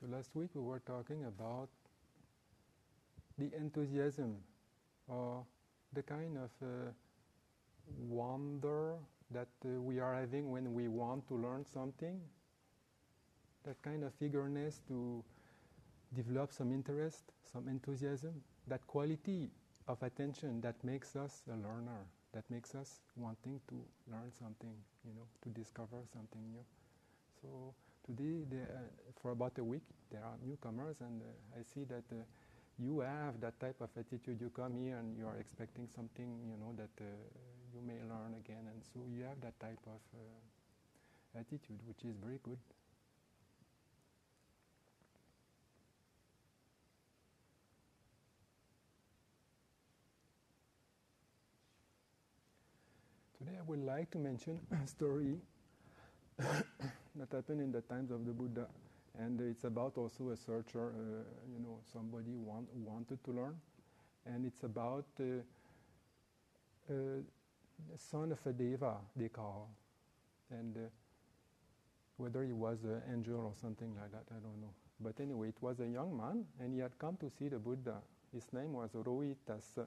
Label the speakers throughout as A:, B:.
A: So last week we were talking about the enthusiasm or the kind of uh, wonder that uh, we are having when we want to learn something, that kind of eagerness to develop some interest, some enthusiasm, that quality of attention that makes us a learner, that makes us wanting to learn something, you know, to discover something new. So today, uh, for about a week, there are newcomers, and uh, I see that uh, you have that type of attitude. You come here and you are expecting something, you know, that you may learn again, and so you have that type of attitude, which is very good. Today I would like to mention a story that happened in the times of the Buddha, and it's about also a searcher, uh, you know, somebody want, wanted to learn, and it's about uh, uh, son of a deva, they call, and uh, whether he was an angel or something like that, I don't know. But anyway, it was a young man, and he had come to see the Buddha. His name was Rohitas.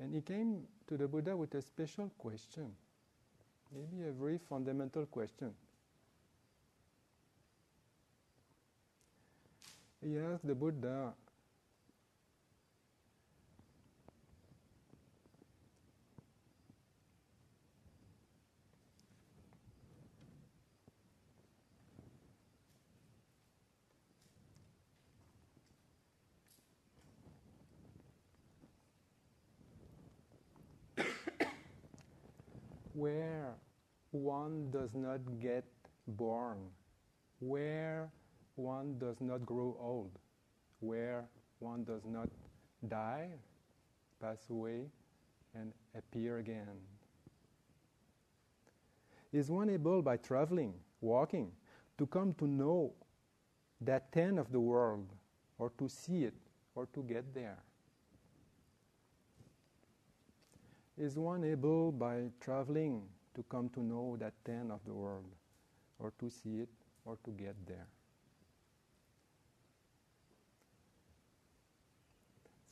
A: And he came to the Buddha with a special question, maybe a very fundamental question. He asked the Buddha, where one does not get born, where one does not grow old, where one does not die, pass away, and appear again. Is one able by traveling, walking, to come to know that ten of the world, or to see it, or to get there? Is one able by traveling to come to know that ten of the world, or to see it, or to get there?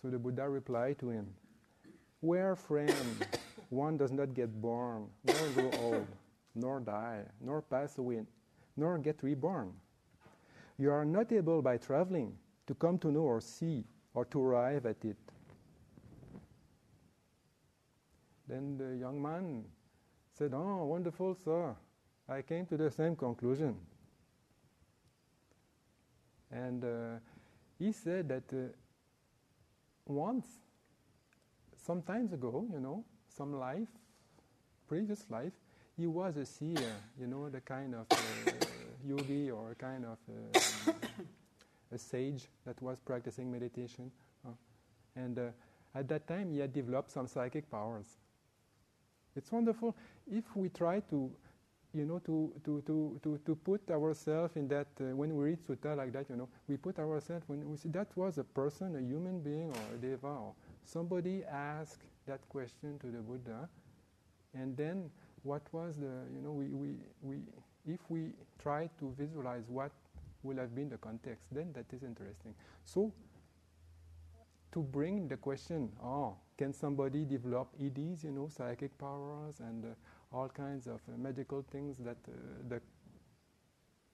A: So the Buddha replied to him, Where, friend, one does not get born, nor grow old, nor die, nor pass away, nor get reborn. You are not able by traveling to come to know or see or to arrive at it. Then the young man said, Oh, wonderful, sir. I came to the same conclusion. And uh, he said that uh, once, some times ago, you know, some life, previous life, he was a seer, you know, the kind of uh, yogi or a kind of uh, a sage that was practicing meditation. Uh, and uh, at that time, he had developed some psychic powers. It's wonderful if we try to, you know, to, to, to, to, to put ourselves in that, uh, when we read sutta like that, you know, we put ourselves, when we see that was a person, a human being, or a deva, or somebody asked that question to the Buddha, and then what was the, you know, we, we, we, if we try to visualize what will have been the context, then that is interesting. So, to bring the question, oh, can somebody develop iddhis, you know, psychic powers and uh, all kinds of uh, medical things that uh, the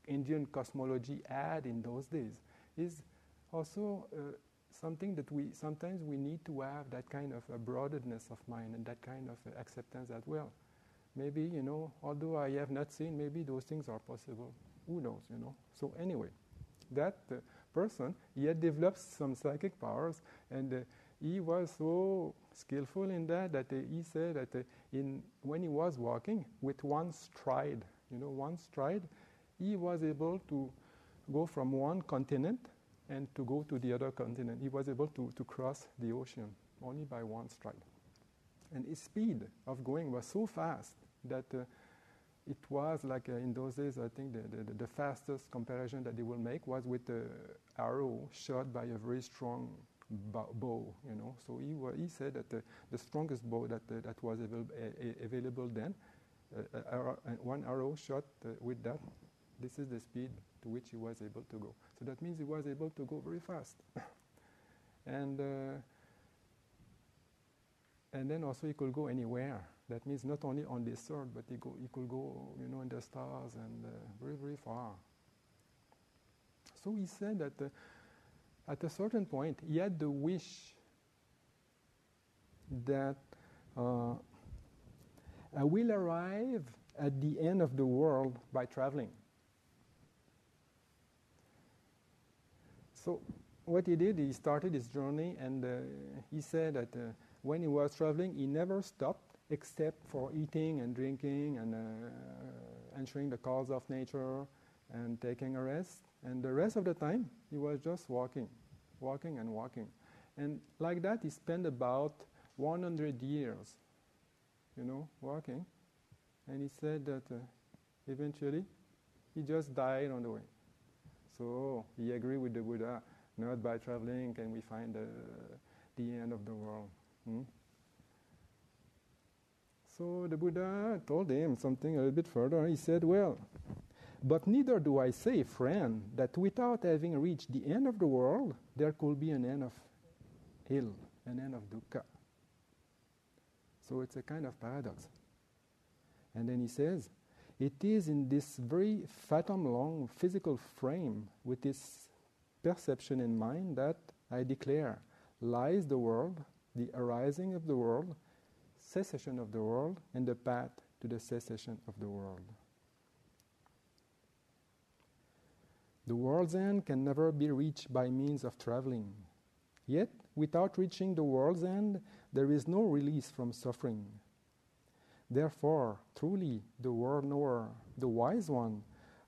A: Indian cosmology had in those days? Is also uh, something that we sometimes we need to have that kind of a broadness of mind and that kind of acceptance as well. Maybe you know, although I have not seen, maybe those things are possible. Who knows, you know? So anyway, that uh, person, he had developed some psychic powers, and uh, he was so skillful in that that uh, he said that uh, in, when he was walking with one stride, you know, one stride, he was able to go from one continent and to go to the other continent. He was able to, to cross the ocean only by one stride. And his speed of going was so fast that uh, it was like uh, in those days, I think the, the, the, fastest comparison that they will make was with the arrow shot by a very strong bow, you know. So he, he said that the, strongest bow that, uh, that was available, uh, available then, uh, one arrow shot uh, with that This is the speed to which he was able to go. So that means he was able to go very fast. and and then also he could go anywhere. That means not only on this earth, but he, go, he could go, you know, in the stars and uh, very, very far. So he said that uh, at a certain point he had the wish that uh, I will arrive at the end of the world by traveling. So what he did, he started his journey, and uh, he said that uh, when he was traveling, he never stopped except for eating and drinking and uh, answering the calls of nature and taking a rest. And the rest of the time, he was just walking, walking and walking. And like that, he spent about 100 years, you know, walking. And he said that uh, eventually, he just died on the way. So he agreed with the Buddha, not by traveling can we find the, the end of the world. Hmm? So the Buddha told him something a little bit further. He said, Well, but neither do I say, friend, that without having reached the end of the world, there could be an end of ill, an end of dukkha. So it's a kind of paradox. And then he says, It is in this very fathom long physical frame, with this perception in mind, that I declare lies the world, the arising of the world, cessation of the world, and the path to the cessation of the world. The world's end can never be reached by means of traveling. Yet, without reaching the world's end, there is no release from suffering. Therefore, truly, the world knower, the wise one,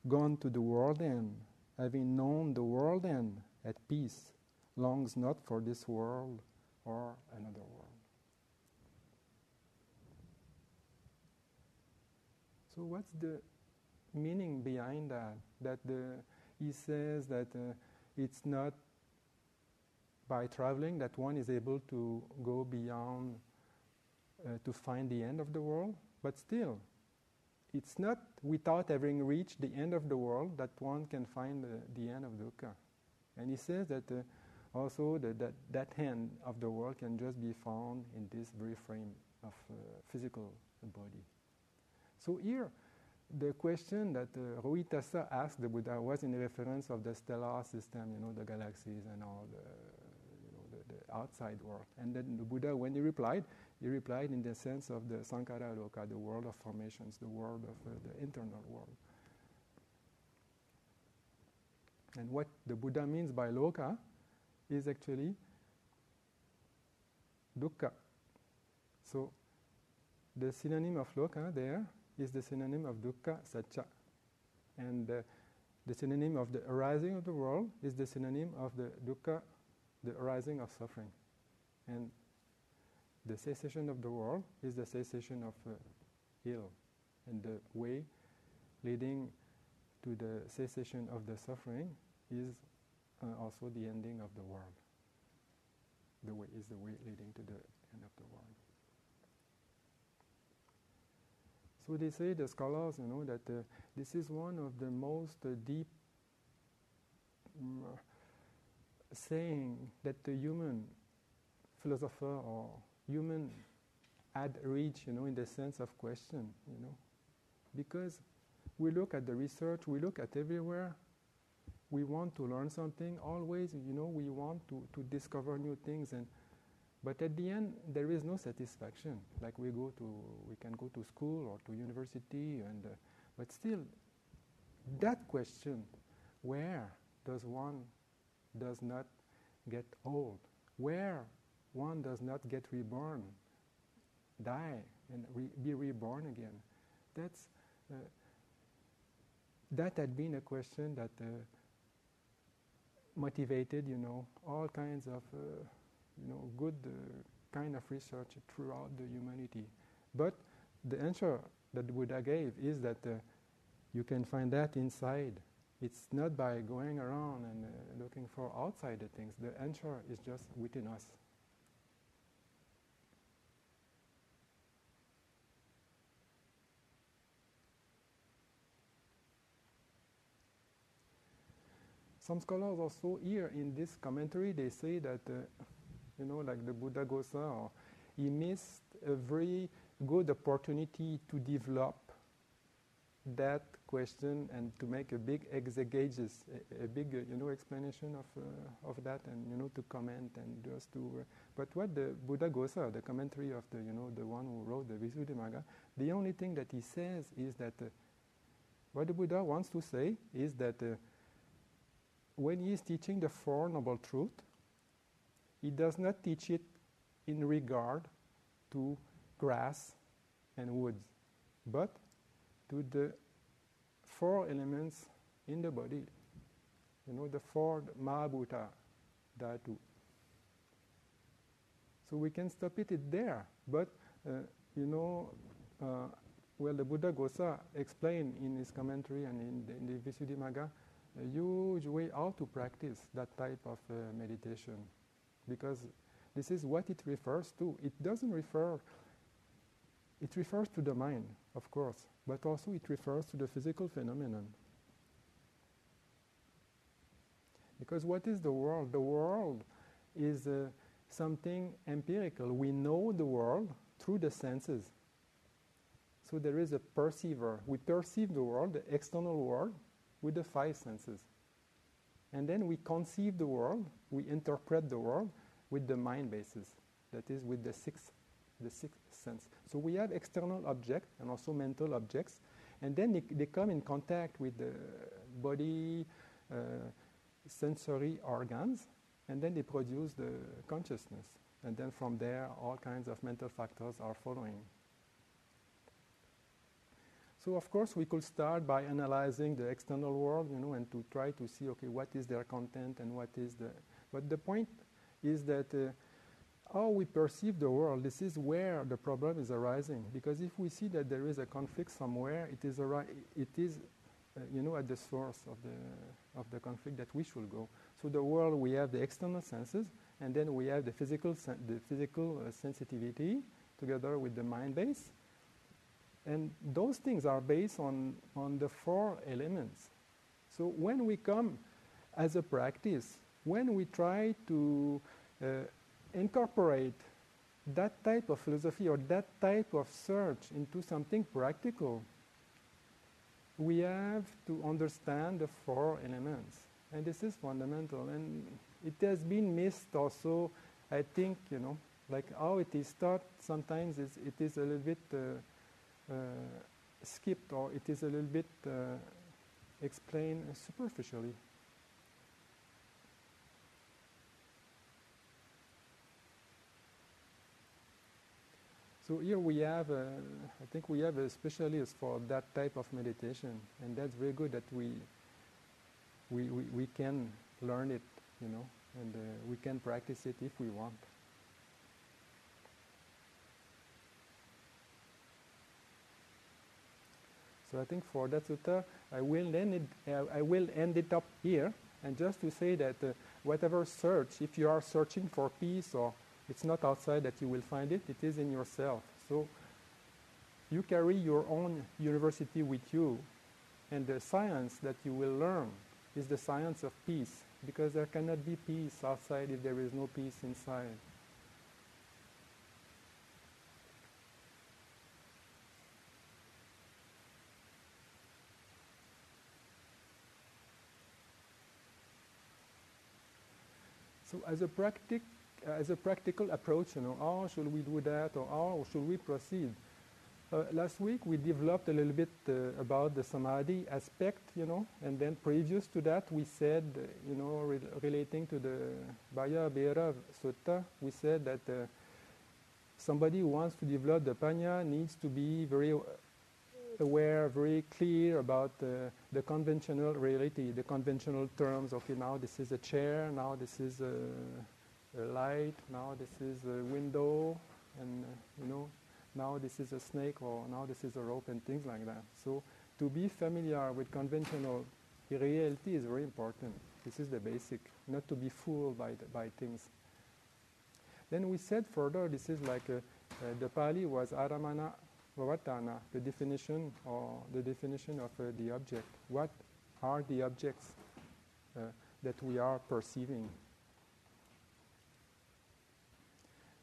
A: gone to the world end, having known the world end at peace, longs not for this world or another world. So, what's the meaning behind that? That the, he says that uh, it's not by traveling that one is able to go beyond uh, to find the end of the world, but still, it's not without having reached the end of the world that one can find the, the end of dukkha. And he says that uh, also that, that that end of the world can just be found in this very frame of uh, physical body. So here, the question that uh, Rohitassa asked the Buddha was in reference of the stellar system, you know, the galaxies and all the, you know, the, the outside world. And then the Buddha, when he replied, he replied in the sense of the Sankhara Loka, the world of formations, the world of uh, the internal world. And what the Buddha means by Loka is actually dukkha. So the synonym of Loka there is the synonym of dukkha sacca. And uh, the synonym of the arising of the world is the synonym of the dukkha, the arising of suffering. And the cessation of the world is the cessation of uh, ill. And the way leading to the cessation of the suffering is uh, also the ending of the world. The way is the way leading to the end of the world. So they say the scholars, you know, that uh, this is one of the most uh, deep um, saying that the human philosopher or human had reached, you know, in the sense of question, you know, because we look at the research, we look at everywhere. We want to learn something. Always, you know, we want to, to discover new things and but at the end, there is no satisfaction. Like we go to, we can go to school or to university, and uh, but still, that question, where does one does not get old? Where one does not get reborn, die, and re- be reborn again? That's uh, that had been a question that uh, motivated, you know, all kinds of uh, you know, good uh, kind of research throughout the humanity. But the answer that Buddha gave is that uh, you can find that inside. It's not by going around and uh, looking for outside the things. The answer is just within us. some scholars also here in this commentary they say that uh, you know like the Buddha Buddhaghosa he missed a very good opportunity to develop that question and to make a big exegesis, a, a big, uh, you know, explanation of, uh, of that and, you know, to comment and just to... Uh, but what the Buddhaghosa, the commentary of the, you know, the one who wrote the Visuddhimagga, the only thing that he says is that uh, what the Buddha wants to say is that uh, when he is teaching the Four Noble Truth, he does not teach it in regard to grass and woods, but to the four elements in the body. You know, the four Mahabhuta Dhatu. So we can stop it there, but uh, you know, uh, well, the Buddhaghosa explained in his commentary and in the, in the Visuddhimagga a huge way how to practice that type of uh, meditation, because this is what it refers to. It doesn't refer. It refers to the mind, of course, but also it refers to the physical phenomenon. Because what is the world? The world is uh, something empirical. We know the world through the senses. So there is a perceiver. We perceive the world, the external world, with the five senses. And then we conceive the world, we interpret the world with the mind basis, that is, with the sixth, the sixth sense. So we have external objects and also mental objects, and then they, they come in contact with the body, uh, sensory organs, and then they produce the consciousness. And then from there, all kinds of mental factors are following. So of course we could start by analyzing the external world, you know, and to try to see, okay, what is their content and what is the. But the point is that uh, how we perceive the world, this is where the problem is arising. Because if we see that there is a conflict somewhere, it is, it is uh, you know, at the source of the, of the conflict that we should go. So the world, we have the external senses, and then we have the physical, the physical uh, sensitivity together with the mind base. And those things are based on, on the four elements. So when we come as a practice, when we try to uh, incorporate that type of philosophy or that type of search into something practical, we have to understand the four elements. And this is fundamental. And it has been missed also, I think, you know, like how it is taught sometimes it is a little bit uh, skipped or it is a little bit uh, explained superficially. So here we have, I think we have a specialist for that type of meditation, and that's very good that we, we, we, we can learn it, you know, and uh, we can practice it if we want. So I think for that sutta, I will end it, uh, I will end it up here, and just to say that uh, whatever search, if you are searching for peace or it's not outside that you will find it, it is in yourself. So you carry your own university with you, and the science that you will learn is the science of peace, because there cannot be peace outside if there is no peace inside. As a practic, as a practical approach, you know, how should we do that or how should we proceed? Uh, last week we developed a little bit uh, about the samadhi aspect, you know, and then previous to that we said, uh, you know, re- relating to the Bhayabherava Sutta, we said that uh, somebody who wants to develop the panya needs to be very aware, very clear about uh, the conventional reality, the conventional terms. Okay, now this is a chair, now this is a, a light, now this is a window, and uh, you know, now this is a snake, or now this is a rope, and things like that. So, to be familiar with conventional reality is very important. This is the basic, not to be fooled by, the, by things. Then we said further, this is like a, uh, the Pali was Aramana Vavatana, the definition or the definition of uh, the object. What are the objects? Uh, that we are perceiving.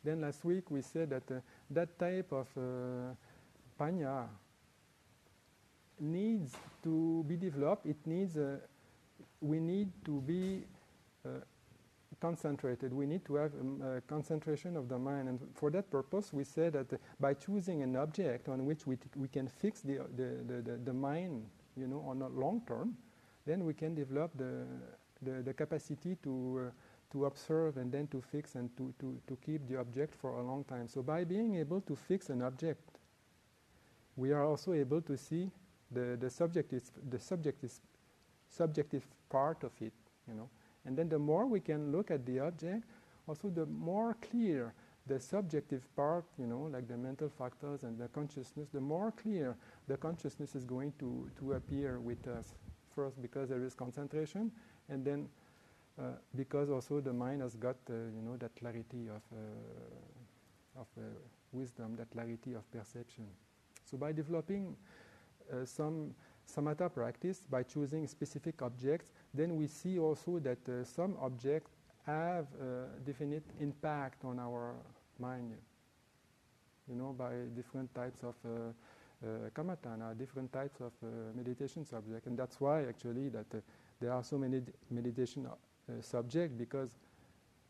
A: Then last week we said that uh, that type of uh, panya needs to be developed. It needs, uh, we need to be uh, concentrated. We need to have um, a concentration of the mind. And for that purpose, we say that uh, by choosing an object on which we, we can fix the, the, the, the, the mind, you know, on a long term, then we can develop the, the, the capacity to, uh, to observe and then to fix and to, to, to keep the object for a long time. So by being able to fix an object, we are also able to see the, the subject is the subject is subjective part of it, you know. And then the more we can look at the object, also the more clear the subjective part, you know, like the mental factors and the consciousness, the more clear the consciousness is going to, to appear with us. First, because there is concentration, and then uh, because also the mind has got, uh, you know, that clarity of, uh, of uh, wisdom, that clarity of perception. So by developing uh, some samatha practice by choosing specific objects, then we see also that uh, some objects have a definite impact on our mind. You know, by different types of uh, uh, kammatthana, different types of uh, meditation subjects, and that's why actually that uh, there are so many meditation subjects because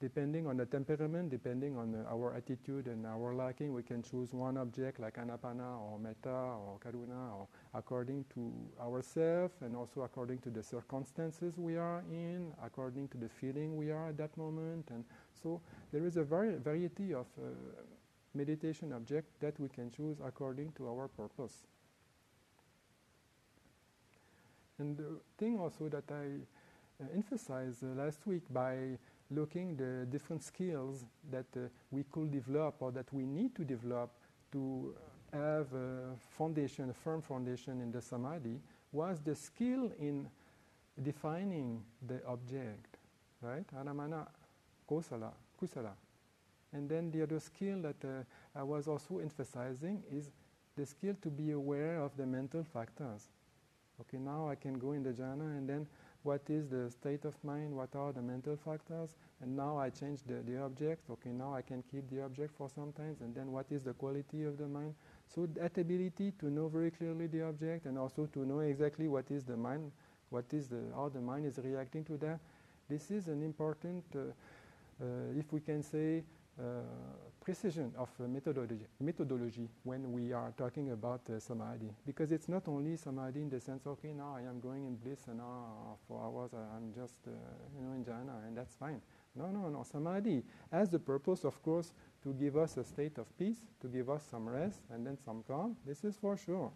A: depending on the temperament, depending on uh, our attitude and our liking, we can choose one object like anapana or metta or karuna or according to ourselves and also according to the circumstances we are in, according to the feeling we are at that moment. And so there is a vari- variety of uh, meditation object that we can choose according to our purpose. And the thing also that I uh, emphasized uh, last week by looking the different skills that uh, we could develop or that we need to develop to have a foundation, a firm foundation in the samadhi, was the skill in defining the object, right? Anamana, kosala, kusala. And then the other skill that uh, I was also emphasizing is the skill to be aware of the mental factors. Okay, now I can go in the jhana and then what is the state of mind, what are the mental factors, and now I change the, the object, okay, now I can keep the object for some time, and then what is the quality of the mind. So that ability to know very clearly the object and also to know exactly what is the mind, what is the, how the mind is reacting to that, this is an important, uh, uh, if we can say, precision of uh, methodology, methodology when we are talking about uh, samadhi. Because it's not only samadhi in the sense, okay, now I am going in bliss and now for hours I'm just, you know, in jhana and that's fine. No, no, no. Samadhi has the purpose, of course, to give us a state of peace, to give us some rest and then some calm. This is for sure.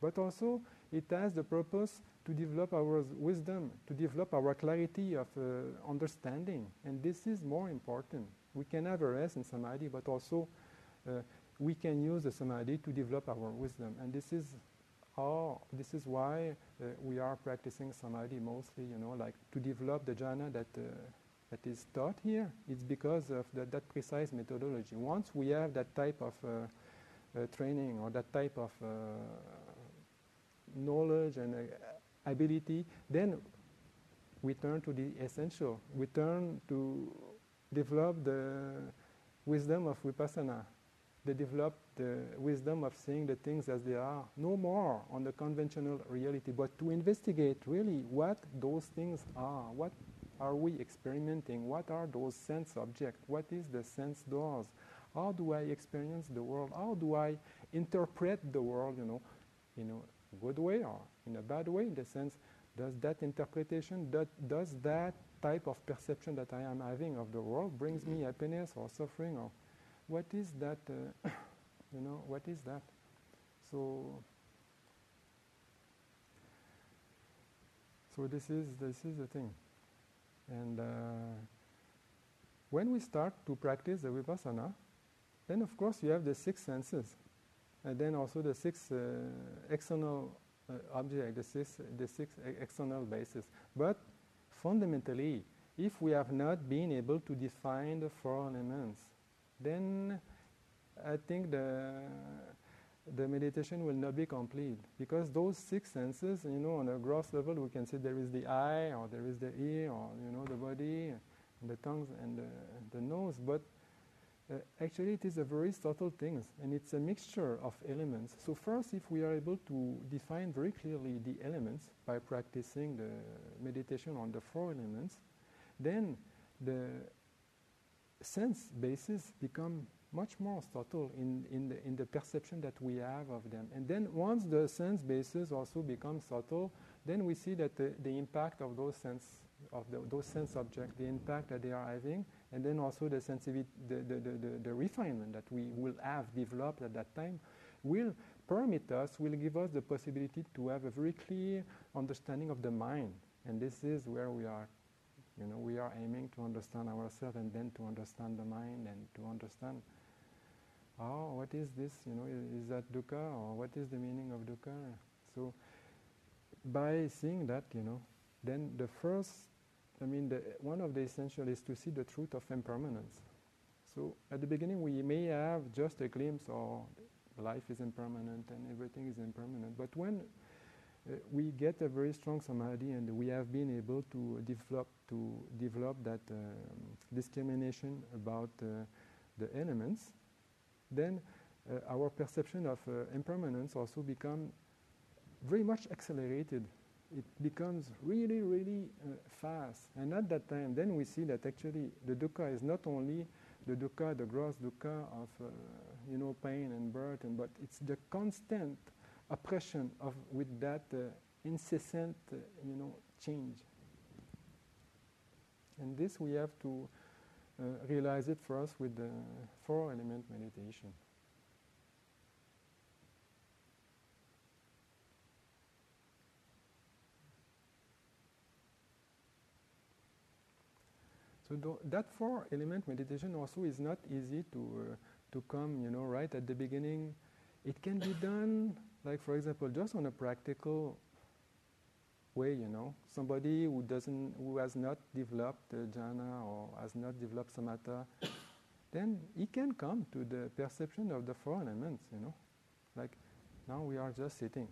A: But also, it has the purpose to develop our wisdom, to develop our clarity of uh, understanding. And this is more important. We can have a rest in samadhi, but also uh, we can use the samadhi to develop our wisdom. And this is how, this is why uh, we are practicing samadhi mostly, you know, like to develop the jhana that, uh, that is taught here. It's because of that precise methodology. Once we have that type of uh, uh, training or that type of uh, knowledge and ability, then we turn to the essential. We turn to develop the wisdom of vipassana. They develop the wisdom of seeing the things as they are, no more on the conventional reality, but to investigate really what those things are, what are we experimenting, what are those sense objects, what is the sense doors, how do I experience the world, how do I interpret the world, you know, in a good way or in a bad way, in the sense, does that interpretation, that, does that type of perception that I am having of the world brings me happiness or suffering or what is that uh, you know what is that? So so this is this is the thing. And uh, when we start to practice the vipassana then of course you have the six senses and then also the six uh, external uh, object the six the six external bases but fundamentally, if we have not been able to define the four elements, then I think the, the meditation will not be complete because those six senses, you know, on a gross level, we can see there is the eye, or there is the ear, or you know, the body, and the tongue, and the, the nose. But uh, actually, it is a very subtle thing, and it's a mixture of elements. So first, if we are able to define very clearly the elements by practicing the meditation on the four elements, then the sense bases become much more subtle in, in, the, in the perception that we have of them. And then once the sense bases also become subtle, then we see that the, the impact of those sense of the, those sense objects, the impact that they are having, and then also the sensitivity, the, the, the, the, refinement that we will have developed at that time, will permit us, will give us the possibility to have a very clear understanding of the mind. And this is where we are you know, we are aiming to understand ourselves and then to understand the mind and to understand, oh, what is this? You know, is, is that dukkha or what is the meaning of dukkha? So, by seeing that, you know, then the first, I mean, the, one of the essential is to see the truth of impermanence. So, at the beginning, we may have just a glimpse, or life is impermanent and everything is impermanent. But when uh, we get a very strong samadhi and we have been able to develop to develop that um, discrimination about uh, the elements, then uh, our perception of uh, impermanence also become very much accelerated. It becomes really, really uh, fast. And at that time, then we see that actually the dukkha is not only the dukkha, the gross dukkha of, uh, you know, pain and and, but it's the constant oppression of with that uh, incessant, uh, you know, change. And this we have to uh, realize it for us with the four element meditation. So that four element meditation also is not easy to uh, to come, you know, right at the beginning. It can be done like for example, just on a practical way, you know, somebody who doesn't, who has not developed uh, jhana or has not developed samatha, then he can come to the perception of the four elements, you know. Like now we are just sitting.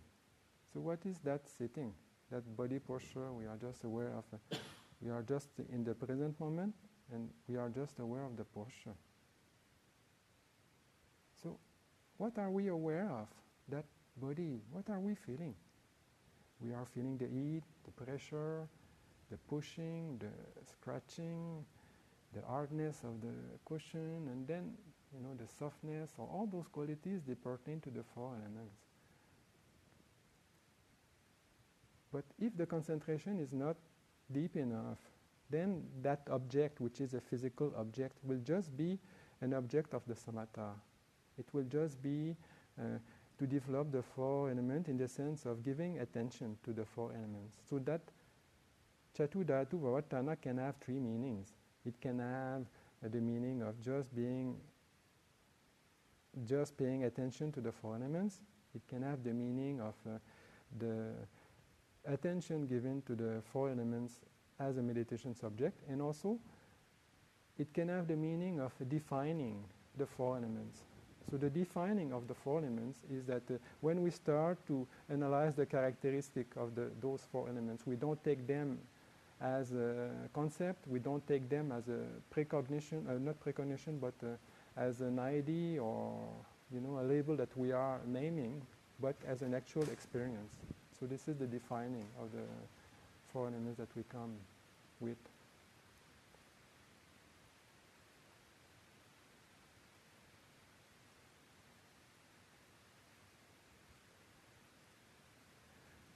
A: So what is that sitting? That body posture, we are just aware of. Uh, we are just in the present moment and we are just aware of the posture. So what are we aware of? That body, what are we feeling? We are feeling the heat, the pressure, the pushing, the scratching, the hardness of the cushion, and then you know the softness, or all those qualities they pertain to the four elements. But if the concentration is not deep enough, then that object, which is a physical object, will just be an object of the samatha. It will just be uh, to develop the four elements in the sense of giving attention to the four elements. So that Chatu Dhatu Vavatana can have three meanings. It can have uh, the meaning of just being, just paying attention to the four elements. It can have the meaning of uh, the attention given to the four elements as a meditation subject, and also it can have the meaning of defining the four elements. So the defining of the four elements is that uh, when we start to analyze the characteristic of the, those four elements, we don't take them as a concept, we don't take them as a precognition, uh, not precognition, but uh, as an ID or you know a label that we are naming, but as an actual experience. So this is the defining of the elements that we come with.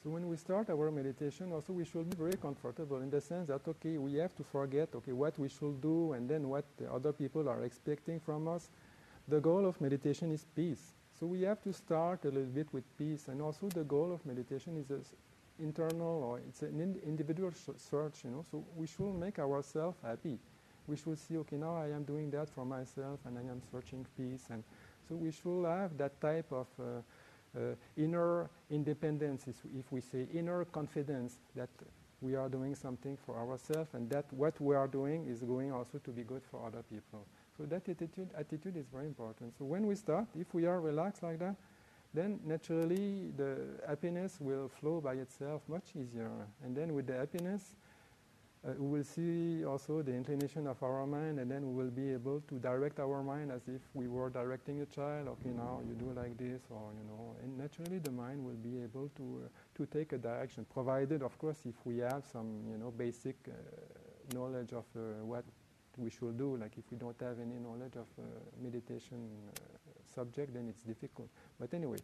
A: So when we start our meditation, also we should be very comfortable in the sense that okay, we have to forget okay what we should do and then what the other people are expecting from us. The goal of meditation is peace. So we have to start a little bit with peace, and also the goal of meditation is an internal or it's an in individual search. You know, so we should make ourselves happy. We should see okay now I am doing that for myself and I am searching peace, and so we should have that type of uh, uh, inner independence, if we say inner confidence that we are doing something for ourselves and that what we are doing is going also to be good for other people. So that attitude, attitude is very important. So when we start, if we are relaxed like that, then naturally the happiness will flow by itself much easier. And then with the happiness, uh, we will see also the inclination of our mind, and then we will be able to direct our mind as if we were directing a child. Okay, now you do like this, or you know, and naturally the mind will be able to uh, to take a direction, provided, of course, if we have some you know basic uh, knowledge of uh, what we should do. Like if we don't have any knowledge of uh, meditation uh, subject, then it's difficult. But anyway,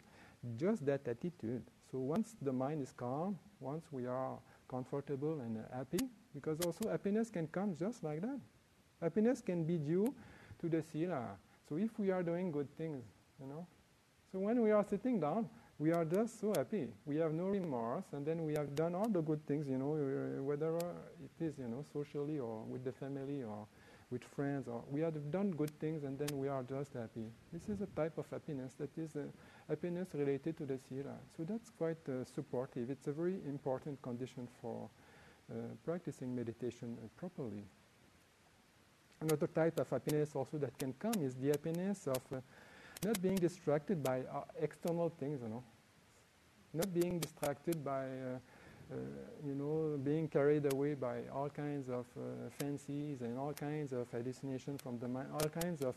A: just that attitude. So once the mind is calm, once we are comfortable and happy, because also happiness can come just like that. Happiness can be due to the sila. So if we are doing good things, you know, so when we are sitting down, we are just so happy. We have no remorse, and then we have done all the good things, you know, whether it is, you know, socially or with the family or with friends, or we have done good things, and then we are just happy. This is a type of happiness that is a happiness related to the sila. So that's quite uh, supportive. It's a very important condition for uh, practicing meditation uh, properly. Another type of happiness also that can come is the happiness of uh, not being distracted by external things, you know. Not being distracted by, you know, being carried away by all kinds of fancies and all kinds of hallucinations from the mind, all kinds of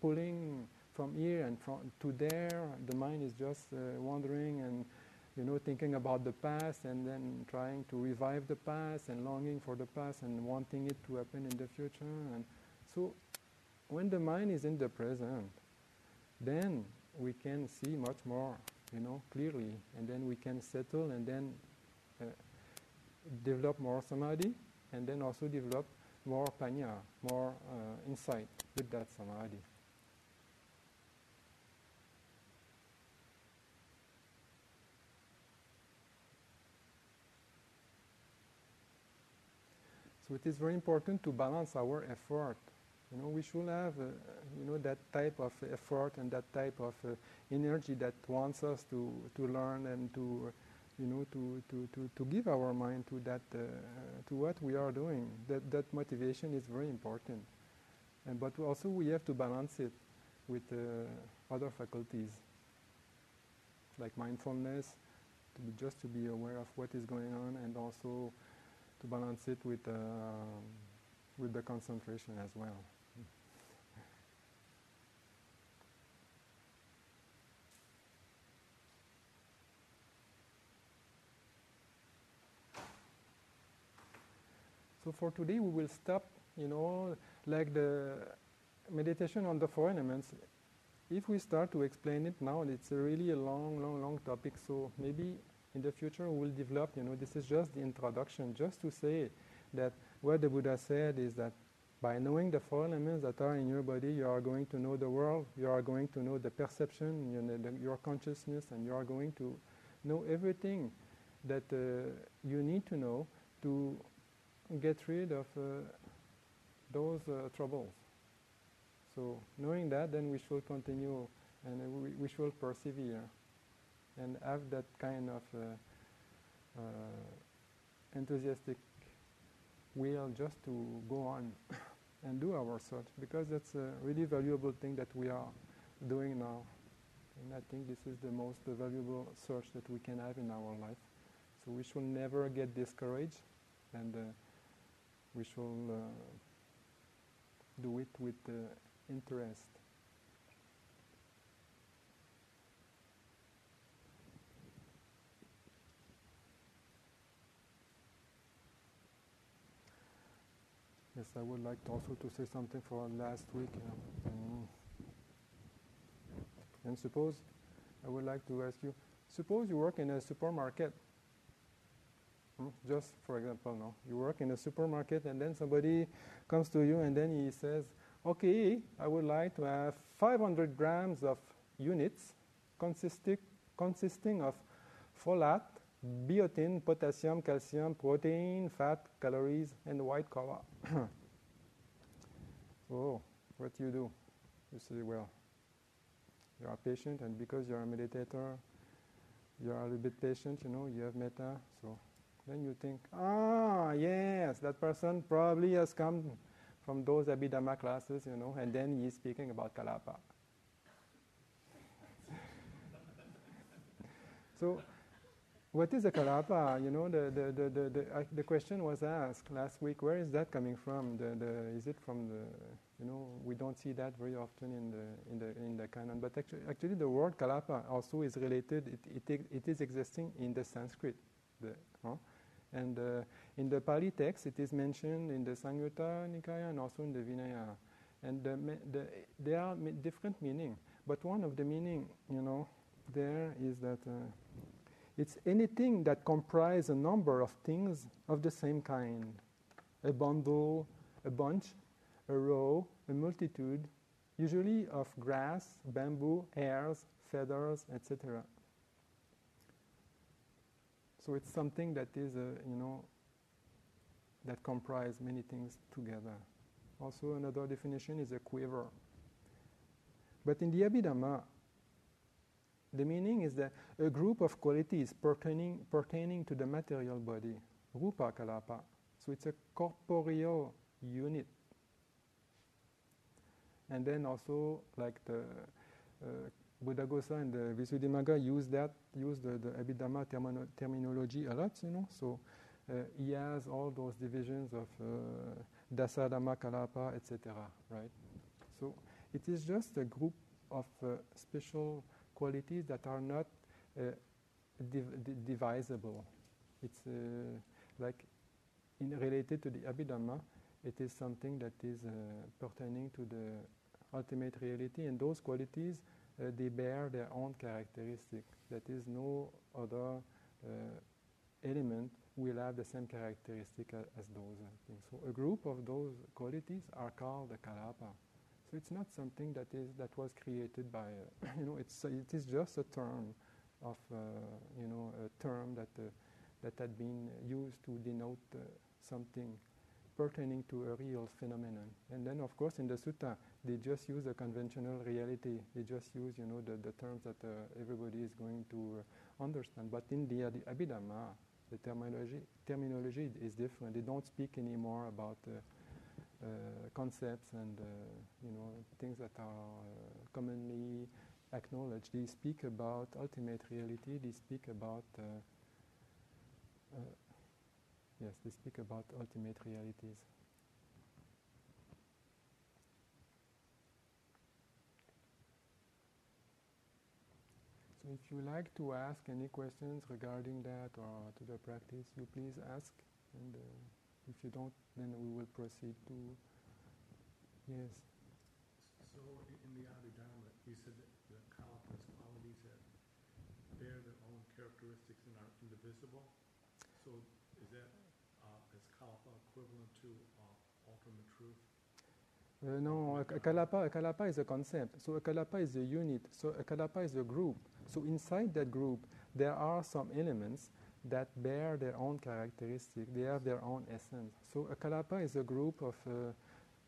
A: pulling from here and from to there. The mind is just uh, wandering and you know, thinking about the past and then trying to revive the past and longing for the past and wanting it to happen in the future. And so, when the mind is in the present, then we can see much more, you know, clearly, and then we can settle and then uh, develop more samadhi, and then also develop more panya, more uh, insight with that samadhi. So it is very important to balance our effort. You know, we should have, uh, you know, that type of effort and that type of uh, energy that wants us to, to learn and to, you know, to, to, to, to give our mind to that, uh, to what we are doing. That, that motivation is very important. And, but also we have to balance it with uh, other faculties, like mindfulness, to be just to be aware of what is going on and also to balance it with, uh, with the concentration as well. So for today we will stop, you know, like the meditation on the four elements. If we start to explain it now, it's a really a long, long, long topic. So maybe in the future we will develop, you know, this is just the introduction, just to say that what the Buddha said is that by knowing the four elements that are in your body, you are going to know the world, you are going to know the perception, you know, the, your consciousness, and you are going to know everything that uh, you need to know to get rid of uh, those uh, troubles. So knowing that, then we should continue and we, we should persevere and have that kind of uh, uh, enthusiastic will just to go on and do our search because that's a really valuable thing that we are doing now. And I think this is the most valuable search that we can have in our life. So we should never get discouraged and uh, we shall uh, do it with uh, interest. Yes, I would like also to say something for last week. And suppose, I would like to ask you, suppose you work in a supermarket. Hmm? Just for example, no, you work in a supermarket and then somebody comes to you and then he says, okay, I would like to have 500 grams of units consisting, consisting of folate, biotin, potassium, calcium, protein, fat, calories, and white color. oh, what do you do? You say, well, you are patient, and because you are a meditator, you are a little bit patient, you know, you have metta, so then you think, ah, yes, that person probably has come from those Abhidhamma classes, you know, and then he is speaking about Kalapa. so, what is a kalapa? You know, the the, the, the, the, uh, the, question was asked last week. Where is that coming from? The, the, is it from the? You know, we don't see that very often in the in the in the canon. But actually, actually, the word kalapa also is related. It it, it is existing in the Sanskrit. The, huh? And uh, in the Pali text, it is mentioned in the Samyutta Nikaya and also in the Vinaya. And the, the, there are different meaning. But one of the meaning, you know, there is that uh, it's anything that comprises a number of things of the same kind. A bundle, a bunch, a row, a multitude, usually of grass, bamboo, hairs, feathers, etc. So it's something that is, uh, you know, that comprise many things together. Also, another definition is a quiver. But in the Abhidhamma, the meaning is that a group of qualities pertaining, pertaining to the material body, rupa kalapa. So it's a corporeal unit. And then also, like the uh, Buddhaghosa and the Visuddhimagga use that, use the, the Abhidhamma termino- terminology a lot, you know. So uh, he has all those divisions of uh, Dasa Dhamma Kalapa, etc. Right? So it is just a group of uh, special qualities that are not uh, div- di- divisible. It's uh, like in related to the Abhidhamma, it is something that is uh, pertaining to the ultimate reality, and those qualities they bear their own characteristic. That is, no other uh, element will have the same characteristic as, as those things. So a group of those qualities are called the kalapa. So it's not something that is that was created by uh, you know it's uh, it is just a term of uh, you know a term that that had been used to denote something pertaining to a real phenomenon. And then, of course, in the sutta, they just use a conventional reality. They just use, you know, the, the terms that uh, everybody is going to uh, understand. But in the, uh, the terminology, terminology is different. They don't speak anymore about uh, uh, concepts and, uh, you know, things that are commonly acknowledged. They speak about ultimate reality. They speak about Yes, they speak about ultimate realities. If you like to ask any questions regarding that or to the practice, you please ask. And uh, if you don't, then we will proceed to. Yes.
B: So in the Abhidhamma, you said that the kalapas qualities that bear their own characteristics and are indivisible. So is that kalapa equivalent to uh, ultimate truth?
A: Uh, no, a, kalapa, is a concept. So a kalapa is a unit. So a kalapa is a group. So inside that group, there are some elements that bear their own characteristic. They have their own essence. So a kalapa is a group of uh,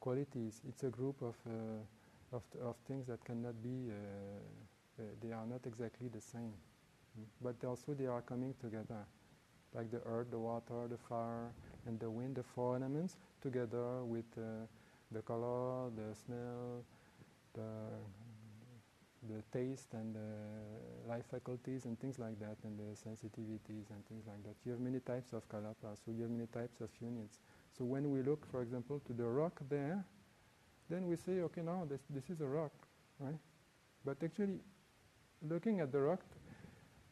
A: qualities. It's a group of, uh, of, of, things that cannot be, uh, uh, they are not exactly the same. Mm. But also they are coming together, like the earth, the water, the fire, and the wind, the four elements, together with uh, the color, the smell, the, the taste and the life faculties and things like that, and the sensitivities and things like that. You have many types of kalapa, so you have many types of units. So when we look, for example, to the rock there, then we say, okay, now this, this is a rock, right? But actually, looking at the rock,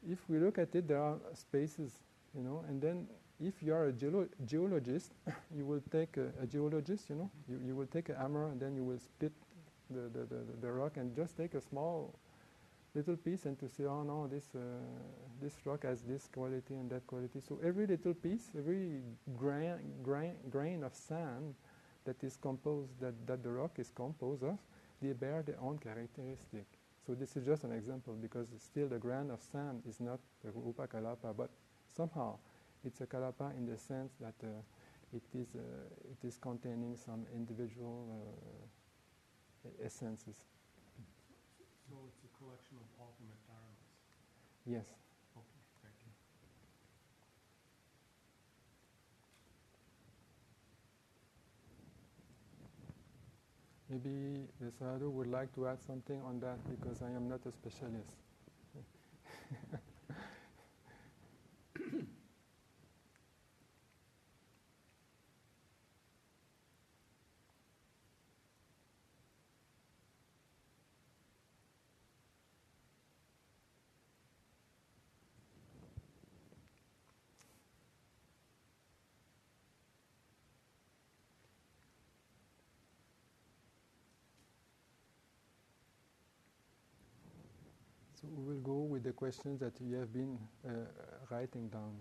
A: if we look at it, there are spaces, you know, and then if you are a geolo- geologist, you will take a, a, geologist, you know, you, you will take a hammer and then you will split the, the, the, the, rock and just take a small little piece and to say, oh no, this, uh, this rock has this quality and that quality. So every little piece, every grain, grain, grain of sand that is composed, that, that the rock is composed of, they bear their own characteristic. So this is just an example because still the grain of sand is not the Rupa Kalapa, but somehow it's a kalapa in the sense that uh, it is uh, it is containing some individual uh, essences.
B: So it's a collection of ultimate dharmas.
A: Yes.
B: Okay, thank you.
A: Maybe the sadhu would like to add something on that because I am not a specialist. So we will go with the questions that you have been uh, writing down.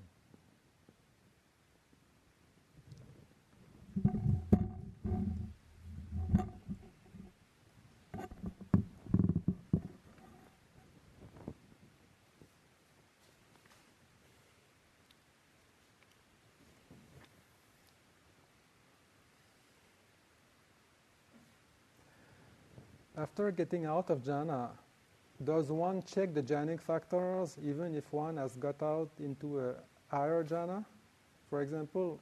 A: After getting out of jhana, does one check the jhanic factors even if one has got out into a higher jhana? For example,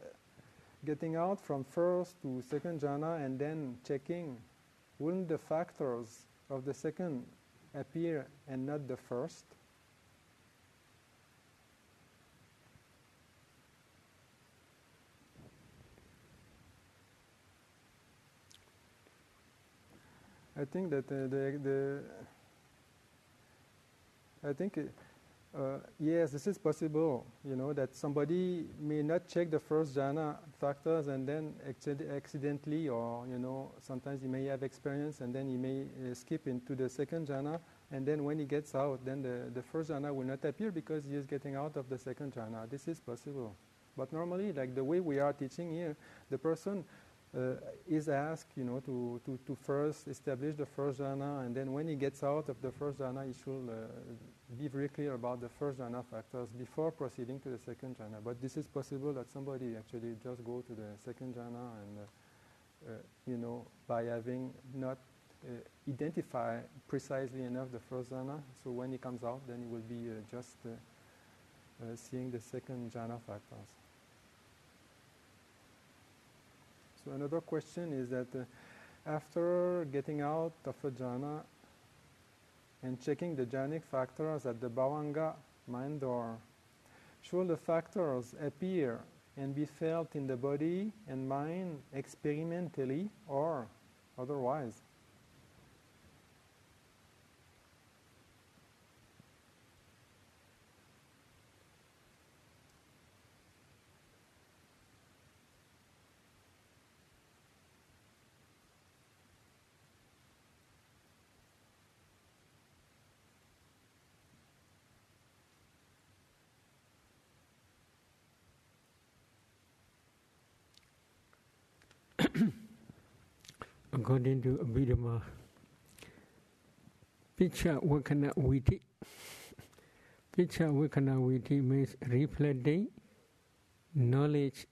A: getting out from first to second jhana and then checking, wouldn't the factors of the second appear and not the first? I think that uh, the, the I think uh, yes, this is possible. You know that somebody may not check the first jhana factors and then accidentally, or you know, sometimes he may have experience and then he may uh, skip into the second jhana, and then when he gets out, then the, the first jhana will not appear because he is getting out of the second jhana. This is possible. But normally, like the way we are teaching here, the person uh, is asked, you know, to, to, to first establish the first jhana, and then when he gets out of the first jhana, he should uh, be very clear about the first jhana factors before proceeding to the second jhana. But this is possible that somebody actually just go to the second jhana and, uh, uh you know, by having not uh, identify precisely enough the first jhana. So when he comes out, then he will be uh, just seeing the second jhana factors. So another question is that uh, after getting out of a jhana and checking the jhanic factors at the bhavanga mind door, should the factors appear and be felt in the body and mind experimentally or otherwise?
C: According to Abhidhamma, Picha Vakana Viti. Picha Vakana Viti means reflecting knowledge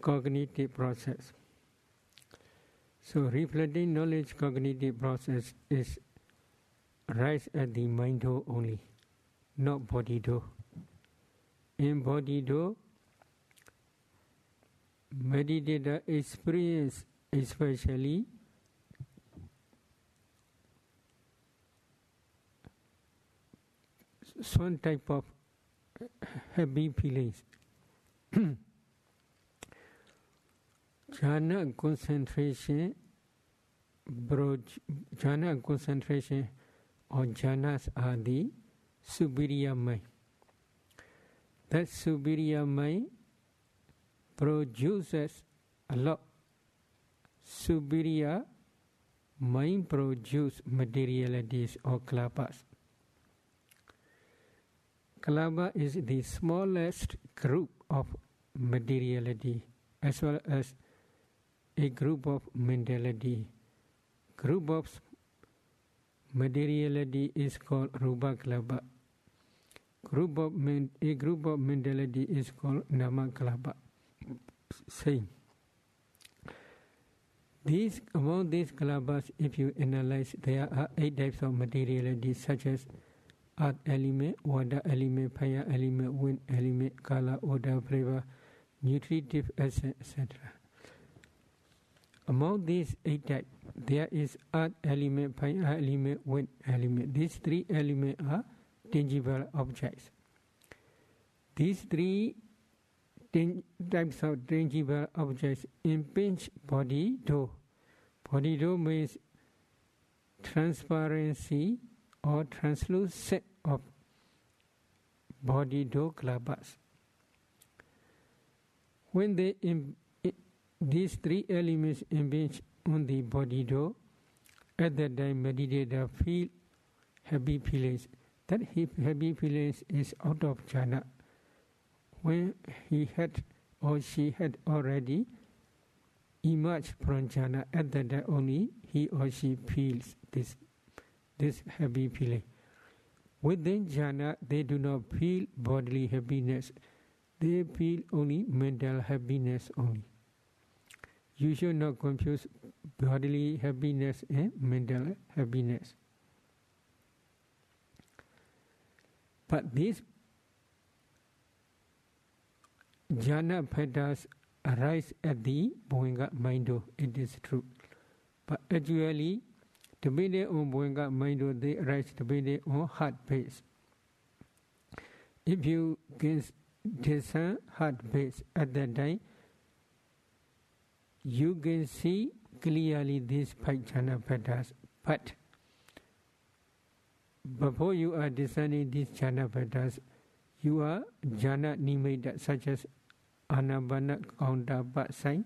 C: cognitive process. So reflecting knowledge cognitive process is rise at the mind only, not body door. In body door, meditator experience especially some type of happy feelings. jhana concentration, jhana concentration or jhanas are the superior mind. That superior mind produces a lot superior mind produce materialities or klabas. Klaba is the smallest group of materiality as well as a group of mentality. Group of materiality is called rupa klaba. Group of a group of mentality is called nama klaba saying. These, among these kalabas, if you analyze, there are eight types of materiality such as earth element, water element, fire element, wind element, color, odor, flavor, nutritive, essence, etc. Among these eight types, there is earth element, fire element, wind element. These three elements are tangible objects. These three types of tangible objects impinge body door. Body door means transparency or translucent of body door klabas. When they Im- these three elements impinge on the body door, At that time, meditator feel happy feelings. That happy feelings is out of jhana. When he had or she had already emerged from jhana, at that time only he or she feels this this happy feeling. Within jhana, they do not feel bodily happiness. They feel only mental happiness only. You should not confuse bodily happiness and mental happiness. But these jhana factors arise at the Bhavanga Mindo, it is true. But actually, depending on Bhavanga Mindo, they arise depending on heart base. If you can discern heart base at that time, you can see clearly these five jhana factors. But before you are discerning these jhana factors, you are jhana nimitta such as anabana counterpart sign,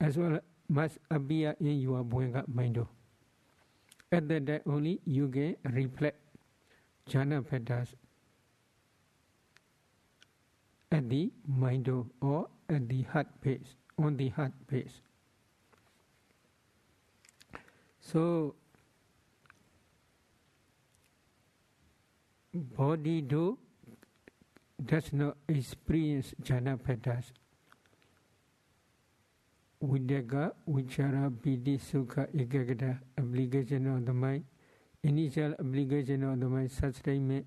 C: as well must appear in your Bhoinga mind. At that time only you can reflect jhana factors at the mind or at the heart base, on the heart base. So, body do does not experience jhana patterns. Vitakka, vichara, piti, sukha, ekaggata, obligation of the mind, initial obligation of the mind, such statement,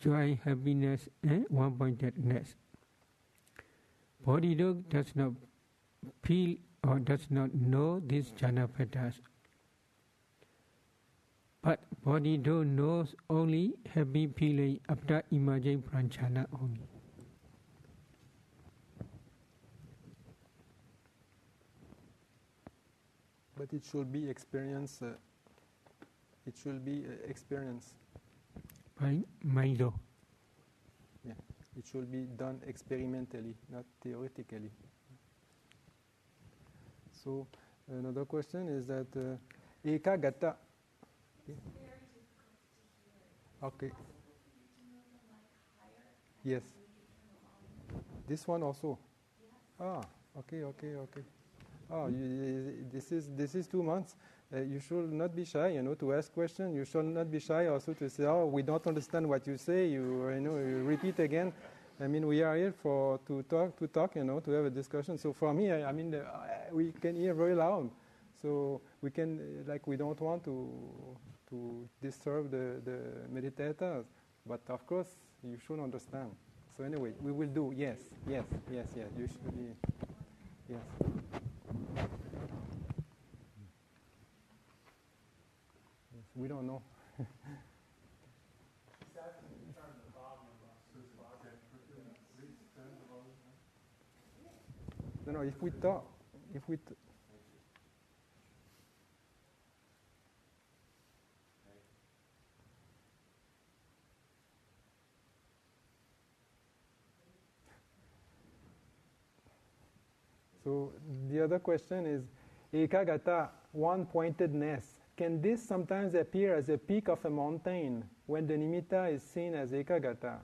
C: joy, happiness, and one-pointedness. Body dog does not feel or does not know patterns. But body dog knows only happy feeling after emerging from jhana only.
A: But it should be experience. Uh, it should be uh, experience.
C: By mind.
A: Yeah, it should be done experimentally, not theoretically. So another question is that uh, ekaggata. Okay. Yes. This one also. Ah, okay, okay, okay. Oh, you, this is this is two months. Uh, you should not be shy, you know, to ask questions. You should not be shy also to say, "Oh, we don't understand what you say." You, you know, you repeat again. I mean, we are here for to talk, to talk, you know, to have a discussion. So for me, I, I mean, uh, we can hear very loud. So we can, uh, like, we don't want to to disturb the the meditators, but of course, you should understand. So anyway, we will do. Yes, yes, yes, yes. You should be. Yes. Yes, we don't know. no, no. If we talk, if we. T- So the other question is ekaggata, one pointedness. Can this sometimes appear as a peak of a mountain when the nimitta is seen as ekaggata?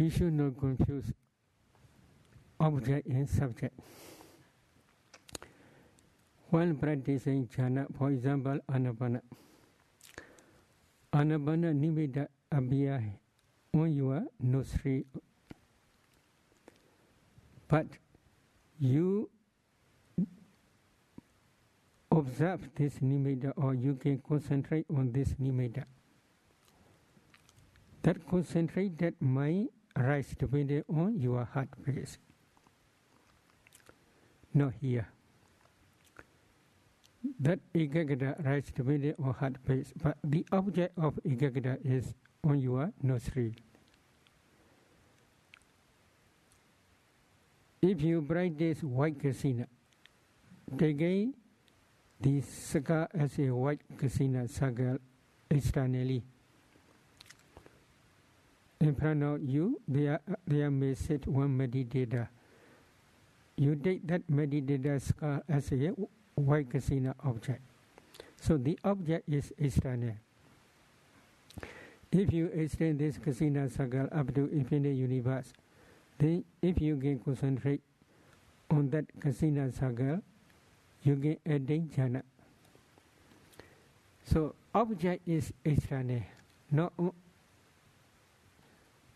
C: You should not confuse object and subject. While practicing jhana, for example, anapana, anapana nimitta appear on your nostril, but you observe this nimitta or you can concentrate on this nimitta. That concentrated mind arise depending on your heart rate. Not here. that Ekaggata rises depending on heart base, but the object of Ekaggata is on your nostril. If you bring this white kasina, again this saka as a white kasina circle externally. In front of you, there, there may sit one meditator. You take that meditator skull as a white kasina object. So the object is external. If you extend this kasina circle up to infinite universe, then if you can concentrate on that kasina circle, you can attain jhana. So object is external, not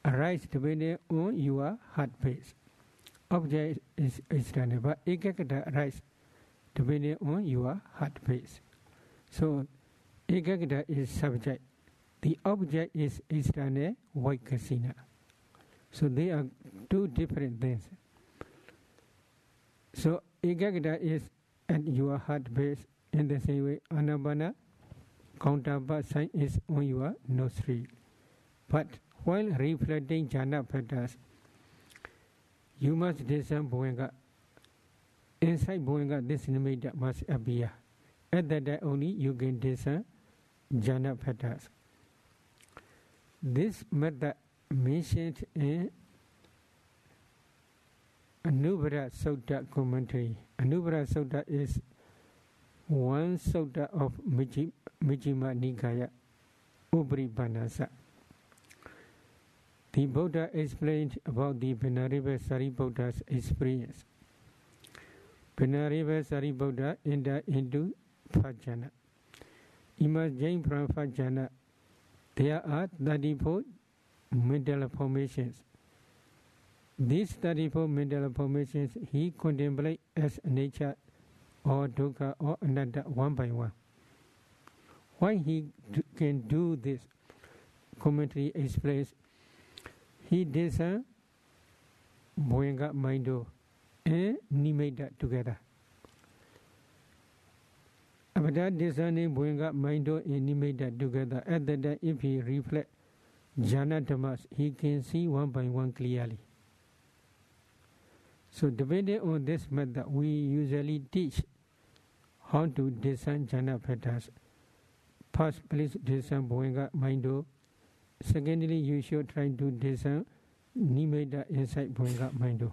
C: arise depending on your heart pace. Object is external, but ekaggata arise depending on your heart pace. So ekaggata is subject. The object is external white kasina. So they are two different things. So ekaggata is at your heart base in the same way anapana counterpart sign is on your nostril. But while reflecting jhana patterns, you must discern bhavanga. Inside bhavanga, this nimitta must appear. At that time only you can discern jhana patterns. This method mentioned in Anupada Sutta commentary. Anupada Sutta is one sutta of Majjhima Nikaya, Uparipannasa. The Buddha explained about the Venerable Sariputta's experience. Venerable Sariputta entered into Fajjana. Emerging from Fajjana, there are 34 mental formations. These 34 mental formations he contemplates as nature or dukkha or anatta one by one. Why he can do this? Commentary explains he discern Bhavanga Maindo and Nimitta together. After discerning Bhavanga Maindo and Nimitta together, at that if he reflect jhana dhammas, he can see one by one clearly. So depending on this method, we usually teach how to discern jhana patterns. First, please discern Bhuanga Maindo. Secondly, you should try to discern Nimitta inside Bhavanga Maindo.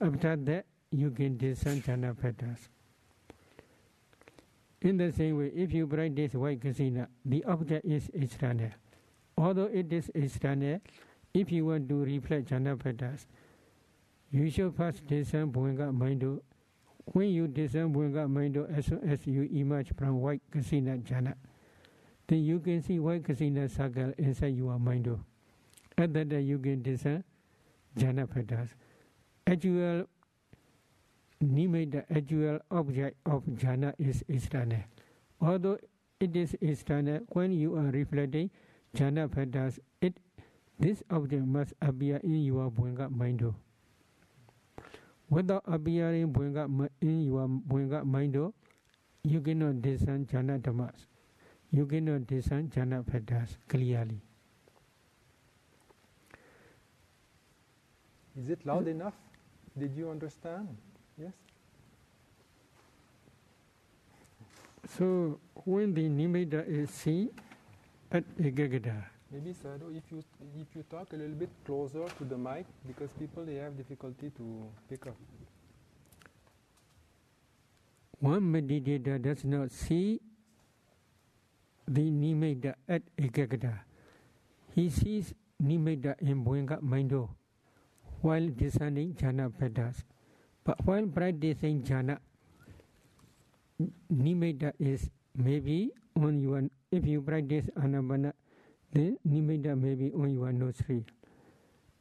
C: After that, you can discern jhana patterns. In the same way, if you practice white kasina, the object is external. Although it is external, if you want to reflect jhana patterns, you should first discern Bhavanga Maindo. When you discern Bhavanga Maindo, as soon as you emerge from white kasina jhana, then you can see white kasina circle inside your Maindo. Oh. At that you can discern jhana patterns. Actual nimitta, actual object of jhana is external. Although it is external, when you are reflecting jhana patterns, it this object must appear in your Bhavanga Maindo. Oh. Without appearing in your Bhavanga Maindo, oh, you cannot discern jhana dhammas. You cannot discern jhana patterns clearly.
A: Is it loud enough? Did you understand? Yes?
C: So when the nimitta is seen at Ekaggata,
A: Maybe Sadhu, if you if you talk a little bit closer to the mic, because people they have difficulty to pick up.
C: one meditator does not see the nimitta at Ekaggata. He sees nimitta in Bhavanga Maindo while discerning jhana patterns. But while practicing jhana, nimitta is maybe on your, if you practice anapana, then nimitta may be on your nostril.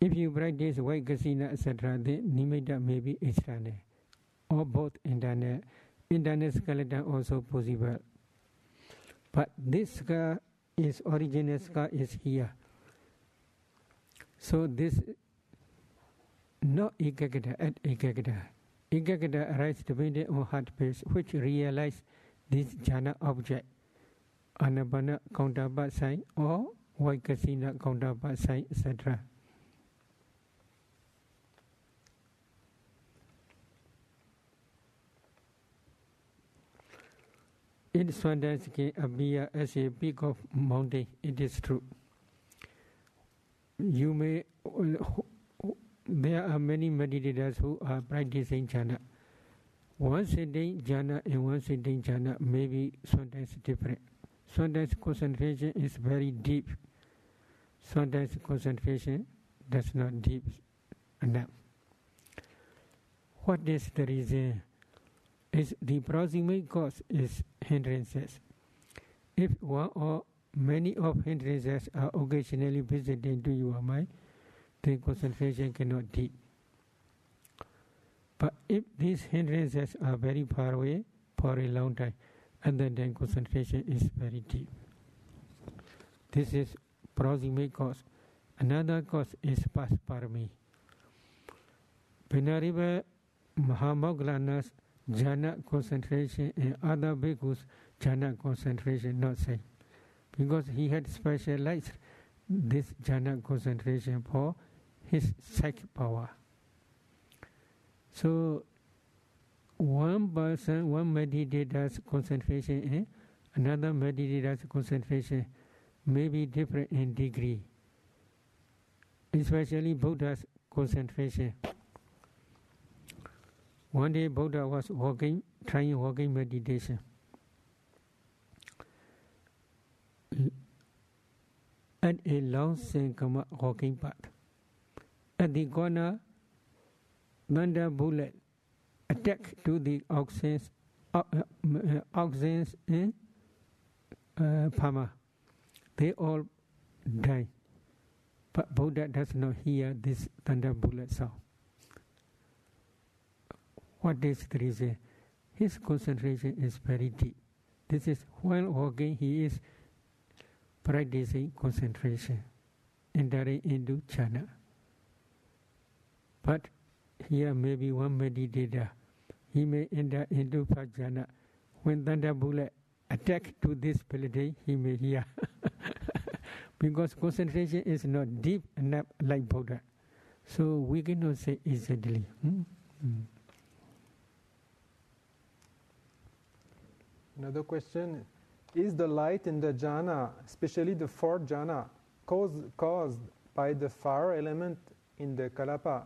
C: If you practice white kasina, etc., then nimitta may be external, or both internal. Internal skeleton also possible. But this scar is original scar is here. So this not ekaggata at ekagata. Ekaggata arises depending on heart base which realize this jhana object, anapana counterpart sign or vaikasina counterpart sign, etc. It sometimes appear as a peak of mountain. It is true. You may. There are many meditators who are practicing jhana. One sitting jhana and one sitting jhana may be sometimes different. Sometimes concentration is very deep. Sometimes concentration does not deep enough. What is the reason? Is the proximate cause is hindrances. If one or many of hindrances are occasionally visited into your mind, then concentration cannot deep. But if these hindrances are very far away for a long time, and then, concentration is very deep. This is proximate cause. Another cause is pasparami. Whenever Mahamoggallana's jhana concentration and other bhikkhus jhana concentration not same. Because he had specialized this jhana concentration for his psychic power. So one person one meditator's concentration and another meditator's concentration may be different in degree. Especially buddha's concentration one day Buddha was walking, trying walking meditation. At a long Sankama walking path. At the corner, thunder bullet attacked to the oxens, uh, uh, oxens and uh. They all died. But Buddha does not hear this thunder bullet sound. What is the reason? His concentration is very deep. This is while walking, he is practicing concentration, entering into jhana. But here maybe one meditator, he may enter into jhana. When thunder bullet attack to this building, he may hear. because concentration is not deep enough like Buddha. So we cannot say easily. Hmm? Hmm.
A: Another question Is the light in the jhana, especially the fourth jhana, caused, caused by the fire element in the kalapa?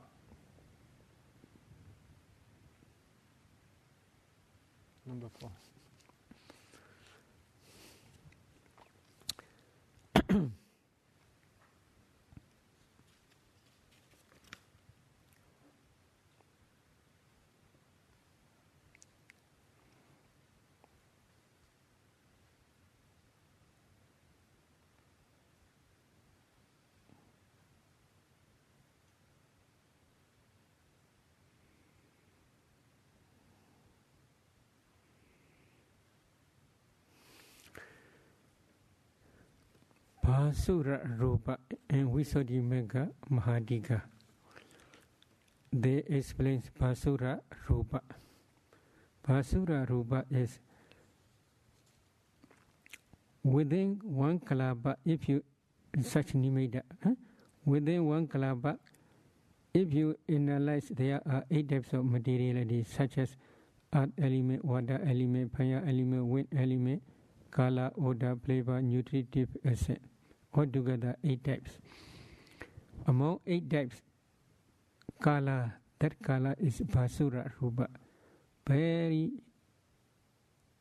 A: Number four.
C: Basura Rupa and Visuddhimagga Mahatika. They explains Basura Rupa. Basura Rupa is within one kalapa, if you such nimeda, huh? within one kalapa, if you analyze, there are eight types of materiality, such as earth element, water element, fire element, wind element, color, odor, flavor, nutritive acid altogether eight types. Among eight types, kala, that kala is basura rupa, very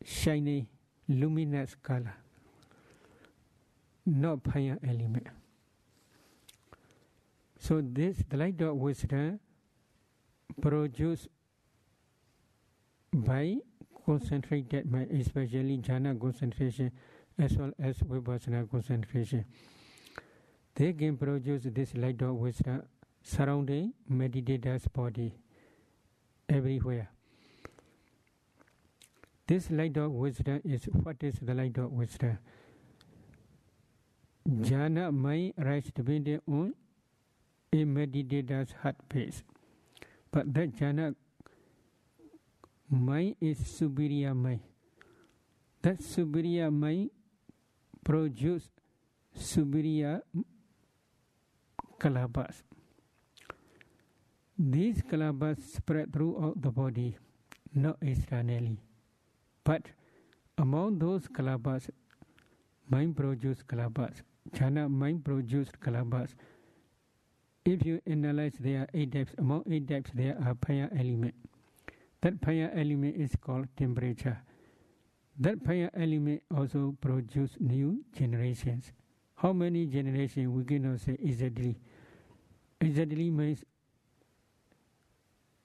C: shiny, luminous color, not fire element. So this, the light of wisdom, produced by concentrated mind, especially jhana concentration, as well as vipassana concentration. They can produce this light of wisdom surrounding meditator's body everywhere. This light of wisdom is what is the light of wisdom? Jhana may rise depending on a meditator's heart pace. But that jhana mind is superior mind. That superior mind produce superior kalabas. These kalabas spread throughout the body, not externally. But among those kalabas, mind produced kalabas, jhana mind produced kalabas. If you analyze there are eight types, among eight types there are fire element. That fire element is called temperature. That fire element also produce new generations. How many generations we cannot say exactly. Exactly means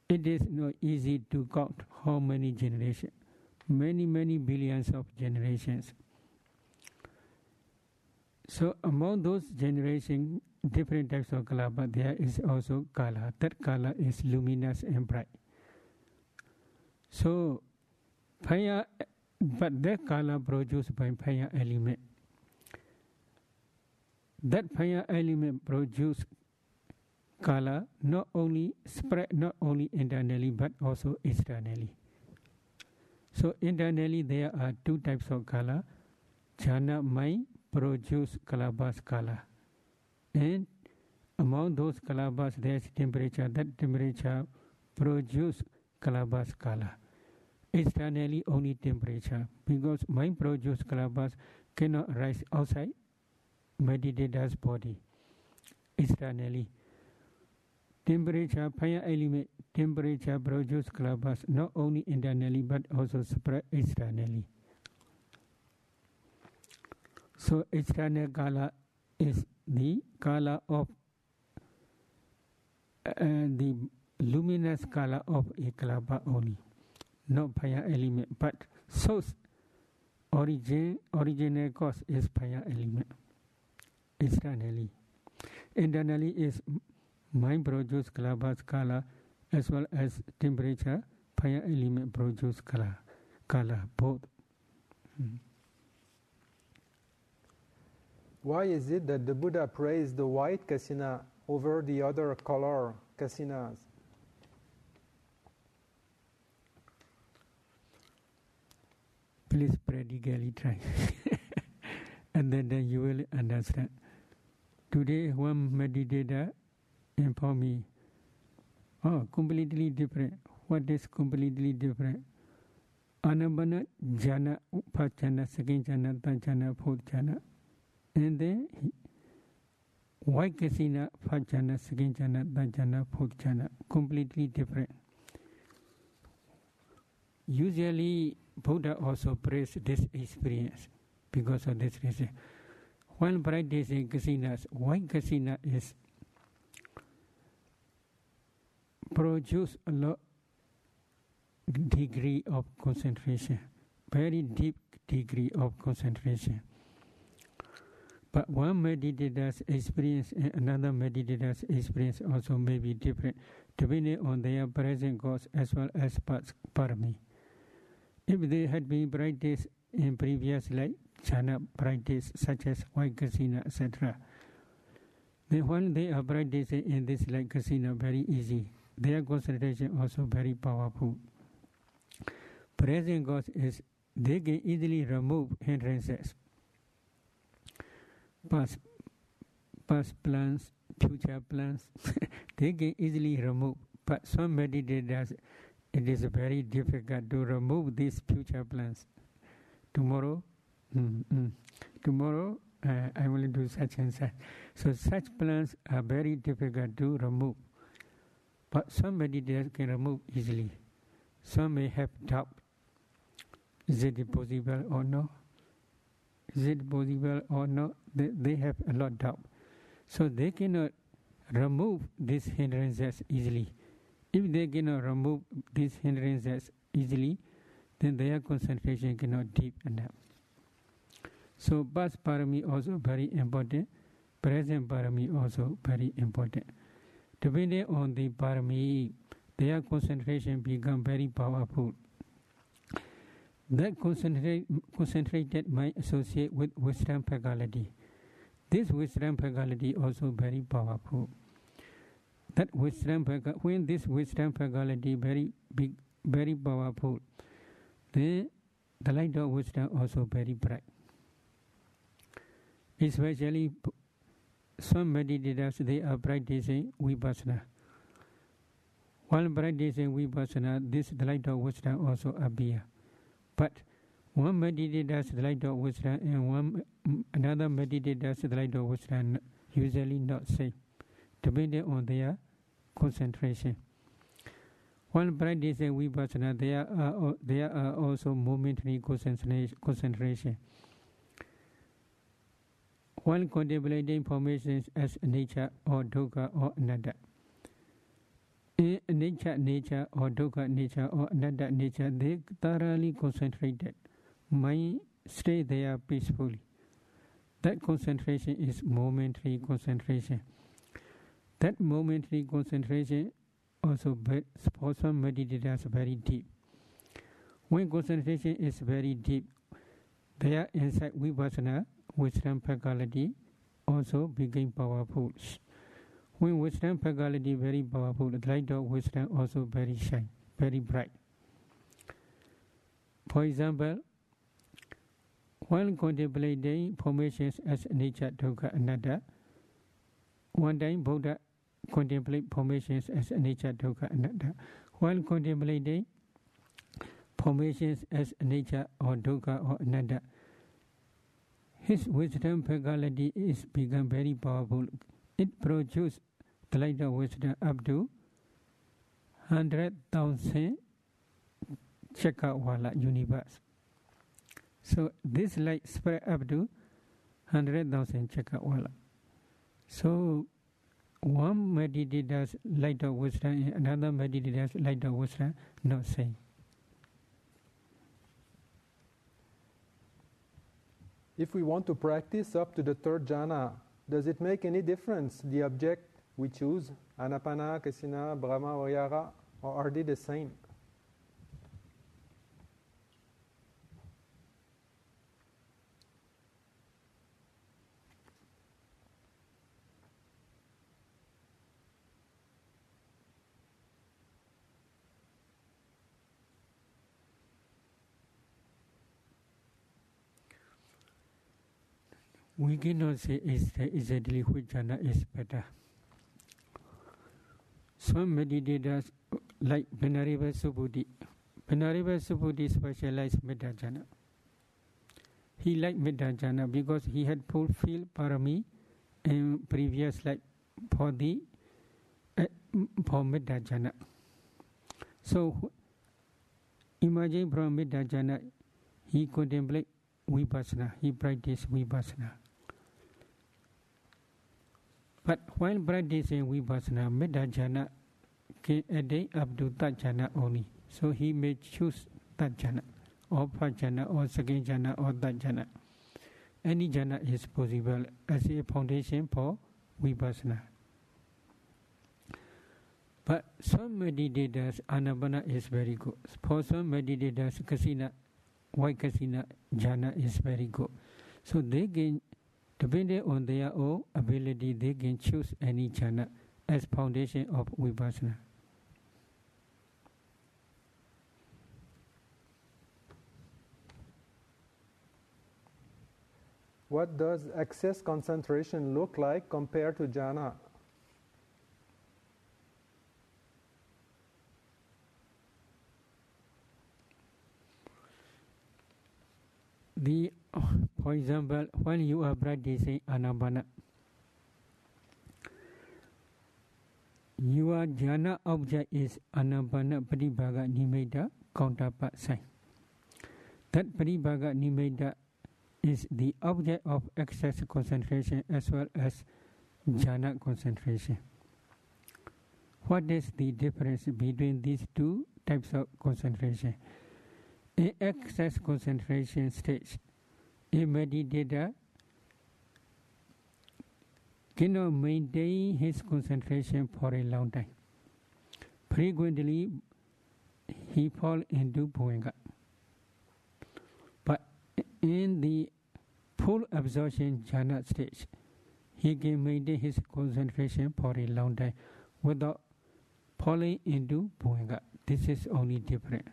C: it is not easy to count how many generations. Many, many billions of generations. So among those generations, different types of kala, but there is also kala. That kala is luminous and bright. So fire, but that color produced by fire element. That fire element produce color not only spread not only internally but also externally. So internally there are two types of color. Jhana mind produce kalabas kala. And among those kalabas there is temperature. That temperature produce kalabas Externally only temperature because mind produce kalabas cannot rise outside meditator's body externally. Temperature, fire element, temperature produce kalabas not only internally but also spread externally. So external kala is the kala of uh, the luminous color of a kalaba only, not fire element, but source origin original cause is fire element externally. Internally is mind produce kalabas color as well as temperature fire element produce color color both. Mm.
A: Why is it that the Buddha praised the white kasina over the other color kasinas?
C: Please practically try. and then, then you will understand. Today, one meditator informed me, oh, completely different. What is completely different? Anapana jhana, first jhana, second jhana, third jhana, fourth jhana. And then he, white kasina, first jhana, second jhana, third jhana, fourth jhana, completely different. Usually, Buddha also praised this experience because of this reason. When practicing kasinas, white kasina is produce a lot degree of concentration, very deep degree of concentration. But one meditator's experience and another meditator's experience also may be different, depending on their present cause as well as past parami. If they had been practiced in previous life, jhana practice such as white kasina, etc., then when they are practicing in this life kasina, very easy. Their concentration also very powerful. Present cause is they can easily remove hindrances. Past, past plans, future plans, they can easily remove. But some meditators, it is very difficult to remove these future plans. Tomorrow, mm, mm, tomorrow uh, I will do such and such. So such plans are very difficult to remove. But somebody meditators can remove easily. Some may have doubt. Is it possible or no? Is it possible or not? They, they have a lot of doubt. So they cannot remove these hindrances easily. If they cannot remove these hindrances easily, then their concentration cannot deep enough. So past parami also very important, present parami also very important. Depending on the parami, their concentration become very powerful. That concentrate, concentrated mind associate with wisdom faculty. This wisdom faculty also very powerful. That wisdom when this wisdom faculty very big very powerful. Then the light of wisdom also very bright. Especially some meditators, they are practicing vipassana. While practicing vipassana, this the light of wisdom also appear. But one meditator the light of wisdom and one another meditator the light of wisdom usually not same, depending on their concentration. One practicing vipassana, uh, there are, there are also momentary concentration. One contemplating formations as nature or dukkha or anatta. In nature, nature or dukkha nature or anatta nature, they thoroughly concentrated. Mind stay there peacefully. That concentration is momentary concentration. That momentary concentration also for some meditators very deep. When concentration is very deep, their insight vipassana, wisdom faculty, also became powerful. When wisdom faculty very powerful, the light of wisdom also very shine, very bright. For example, while contemplating formations as nature, dukkha, anatta, one time Buddha contemplate formations as nature, dukkha, anatta. While contemplating formations as nature or dukkha or anatta, his wisdom faculty is become very powerful. It produces the light of wisdom up to hundred thousand Chakrawala universe. So this light spread up to hundred thousand Chakrawala. So one meditator's light of wisdom and another meditator's light of wisdom not same.
A: If we want to practice up to the third jhana, does it make any difference the object we choose, Anapana, Kasina, Brahma, Vihara, or are they the same?
C: We cannot say is exactly which jhana is better. Some meditators like Venerable Subhuti. Venerable Subhuti specialized Metta jhana. He liked Metta jhana because he had fulfilled parami in previous life for the uh, for Metta jhana. So imagine from Metta jhana, he contemplate vipassana, he practiced vipassana. But while practicing vipassana, metta jhana can attain up to that jhana eh, only. So he may choose that jhana, or first jhana, or second jhana, or that jhana. Any jhana is possible as a foundation for vipassana. But some meditators, anapana is very good. For some meditators, kasina, white kasina jhana is very good. So they can Depending on their own ability, they can choose any jhana as foundation of vipassana.
A: What does access concentration look like compared to jhana?
C: The for example, when you are practicing anapana, your jhana object is anapana pratibhaga nimitta counterpart sign. That pratibhaga nimitta is the object of access concentration as well as jhana concentration. What is the difference between these two types of concentration? In access concentration stage, a meditator cannot maintain his concentration for a long time. Frequently, he falls into bhavanga. But in the full absorption jhana stage, he can maintain his concentration for a long time without falling into Bhavanga. This is only different.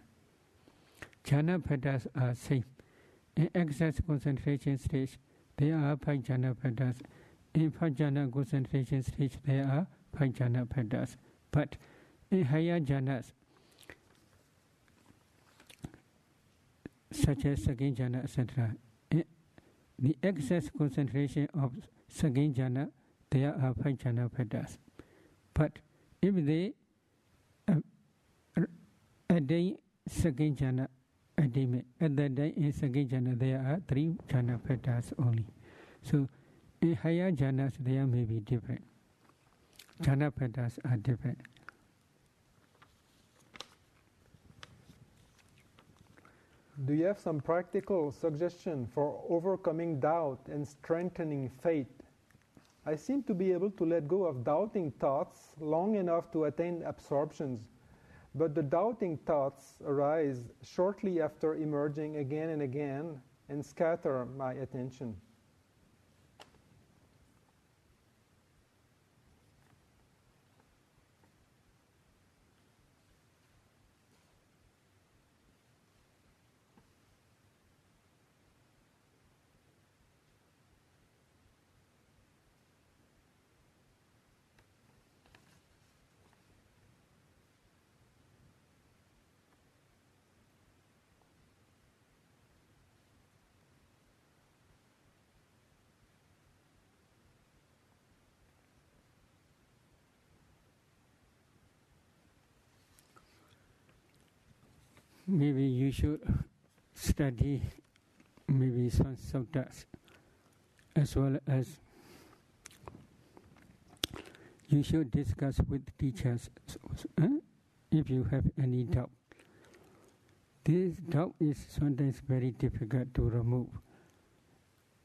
C: Jhana bhadas are same. In access concentration stage, there are five jhana bhadas. In five jhana concentration stage, there are five jhana bhadas. But in higher jhanas, such as second jhana, etc., the access concentration of second jhana, there are five jhana bhadas. But if they uh, attain second jhana attainment, at that time in second jhana there are three jhana bhadas only. So in higher jhanas there may be different. Jhana bhadas are different.
A: Do you have some practical suggestion for overcoming doubt and strengthening faith? I seem to be able to let go of doubting thoughts long enough to attain absorptions, but the doubting thoughts arise shortly after emerging again and again and scatter my attention.
C: Maybe you should study maybe some suttas as well as you should discuss with teachers uh, if you have any doubt. This doubt is sometimes very difficult to remove.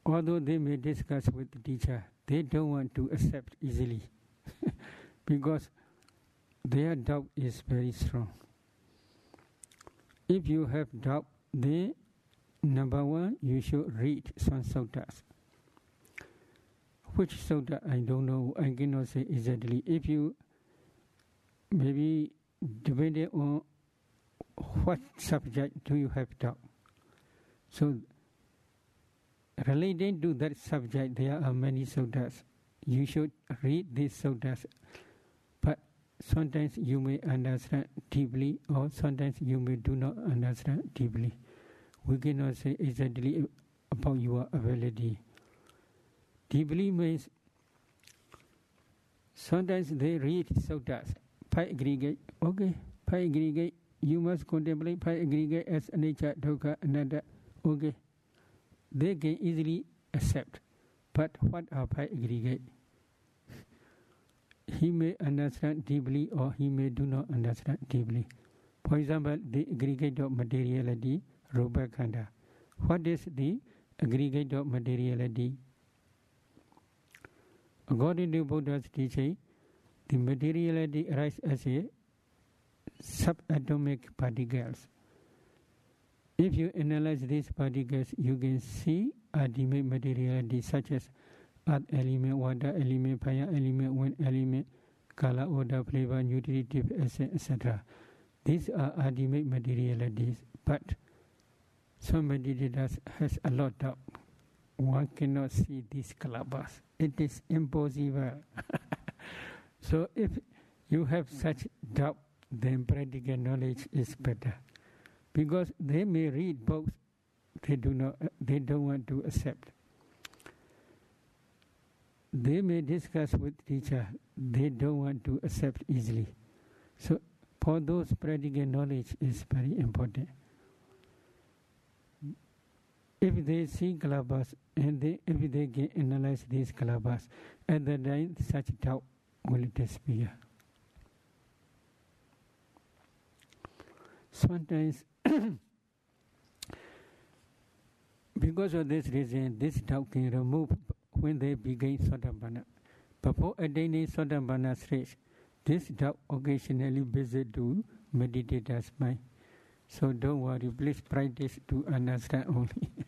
C: Although they may discuss with the teacher, they don't want to accept easily because their doubt is very strong. If you have doubt, then number one, you should read some suttas. Which sutta I don't know, I cannot say exactly. If you maybe depending on what subject do you have doubt. So relating to that subject, there are many suttas. You should read these suttas sometimes you may understand deeply or sometimes you may do not understand deeply. We cannot say exactly about your ability. Deeply means sometimes they read suttas, five aggregate, okay, five aggregate, you must contemplate five aggregate as nature, dukkha, anatta, okay. They can easily accept. But what are five aggregate? He may understand deeply or he may do not understand deeply. For example, the aggregate of materiality, Rupa Khanda. What is the aggregate of materiality? According to Buddha's teaching, the materiality arises as a subatomic particles. If you analyze these particles, you can see ultimate materiality such as earth element, water element, fire element, wind element, color, odor, flavor, nutritive essence, etc. These are ultimate materialities, but somebody that has a lot of one cannot see these kalabas. It is impossible. so if you have such doubt, then practical knowledge is better. Because they may read books, they do not they don't want to accept they may discuss with teacher, they don't want to accept easily. So for those practical knowledge is very important. If they see kalabas and they, if they can analyze these kalabas, at the time such doubt will disappear. Sometimes, because of this reason, this doubt can remove when they begin Sotapanna. Before attaining Sotapanna stage, this doubt occasionally visit to meditator's mind. So don't worry, please practice to understand only.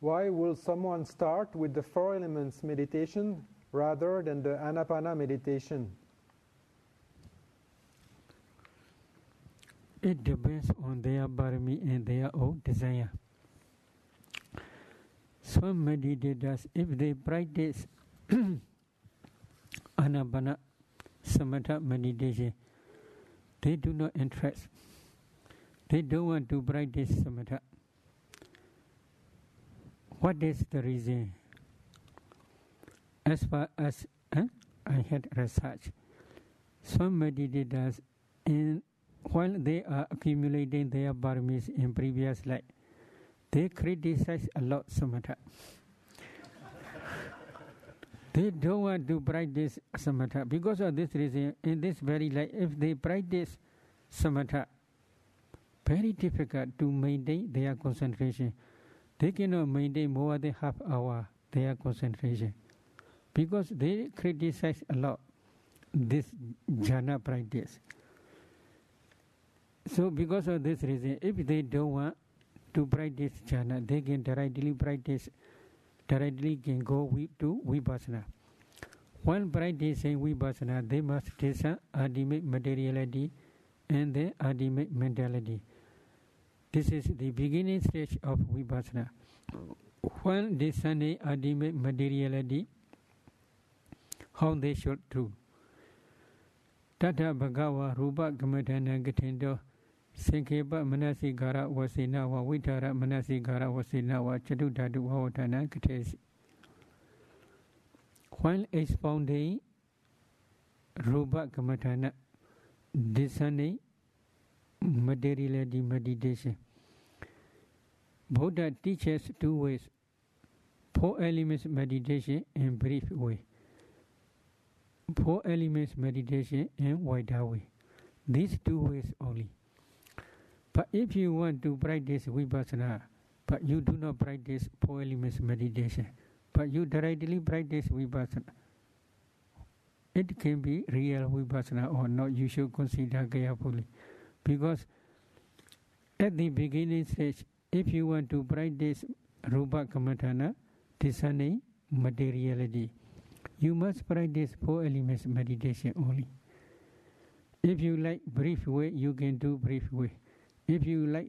A: Why will someone start with the four elements meditation rather than the anapana meditation?
C: It depends on their barami and their own desire. Some meditators, if they practice anapana samatha meditation, they do not interest. They don't want to practice samatha. What is the reason? As far as eh, I had research, some meditators, in, while they are accumulating their paramis in previous life, they criticize a lot samatha. they don't want to practice samatha because of this reason. In this very life, if they practice samatha, very difficult to maintain their concentration. They cannot maintain more than half hour their concentration because they criticize a lot this jhana practice. So because of this reason, if they don't want to practice jhana, they can directly practice, directly can go to vipassana. While practicing vipassana, they must discern ultimate materiality and the ultimate mentality. This is the beginning stage of vipassana. When discerning ultimate materiality, how they should do. Tata Bhagawa Rupa Gamadana Gatindo Sankhepa Manasigara Wasinawa Vitara Manasigara Wasinawa Chatudadu Vavatana Katesi. While expounding Rupa Gamadana discerning materiality meditation, Buddha teaches two ways four elements meditation and brief way. Four elements meditation and wider way. These two ways only. But if you want to practice vipassana, but you do not practice four elements meditation, but you directly practice vipassana, it can be real vipassana or not. You should consider carefully, because at the beginning stage, if you want to practice rupa kamatana, discerning materiality, you must practice four elements meditation only. If you like brief way, you can do brief way. If you like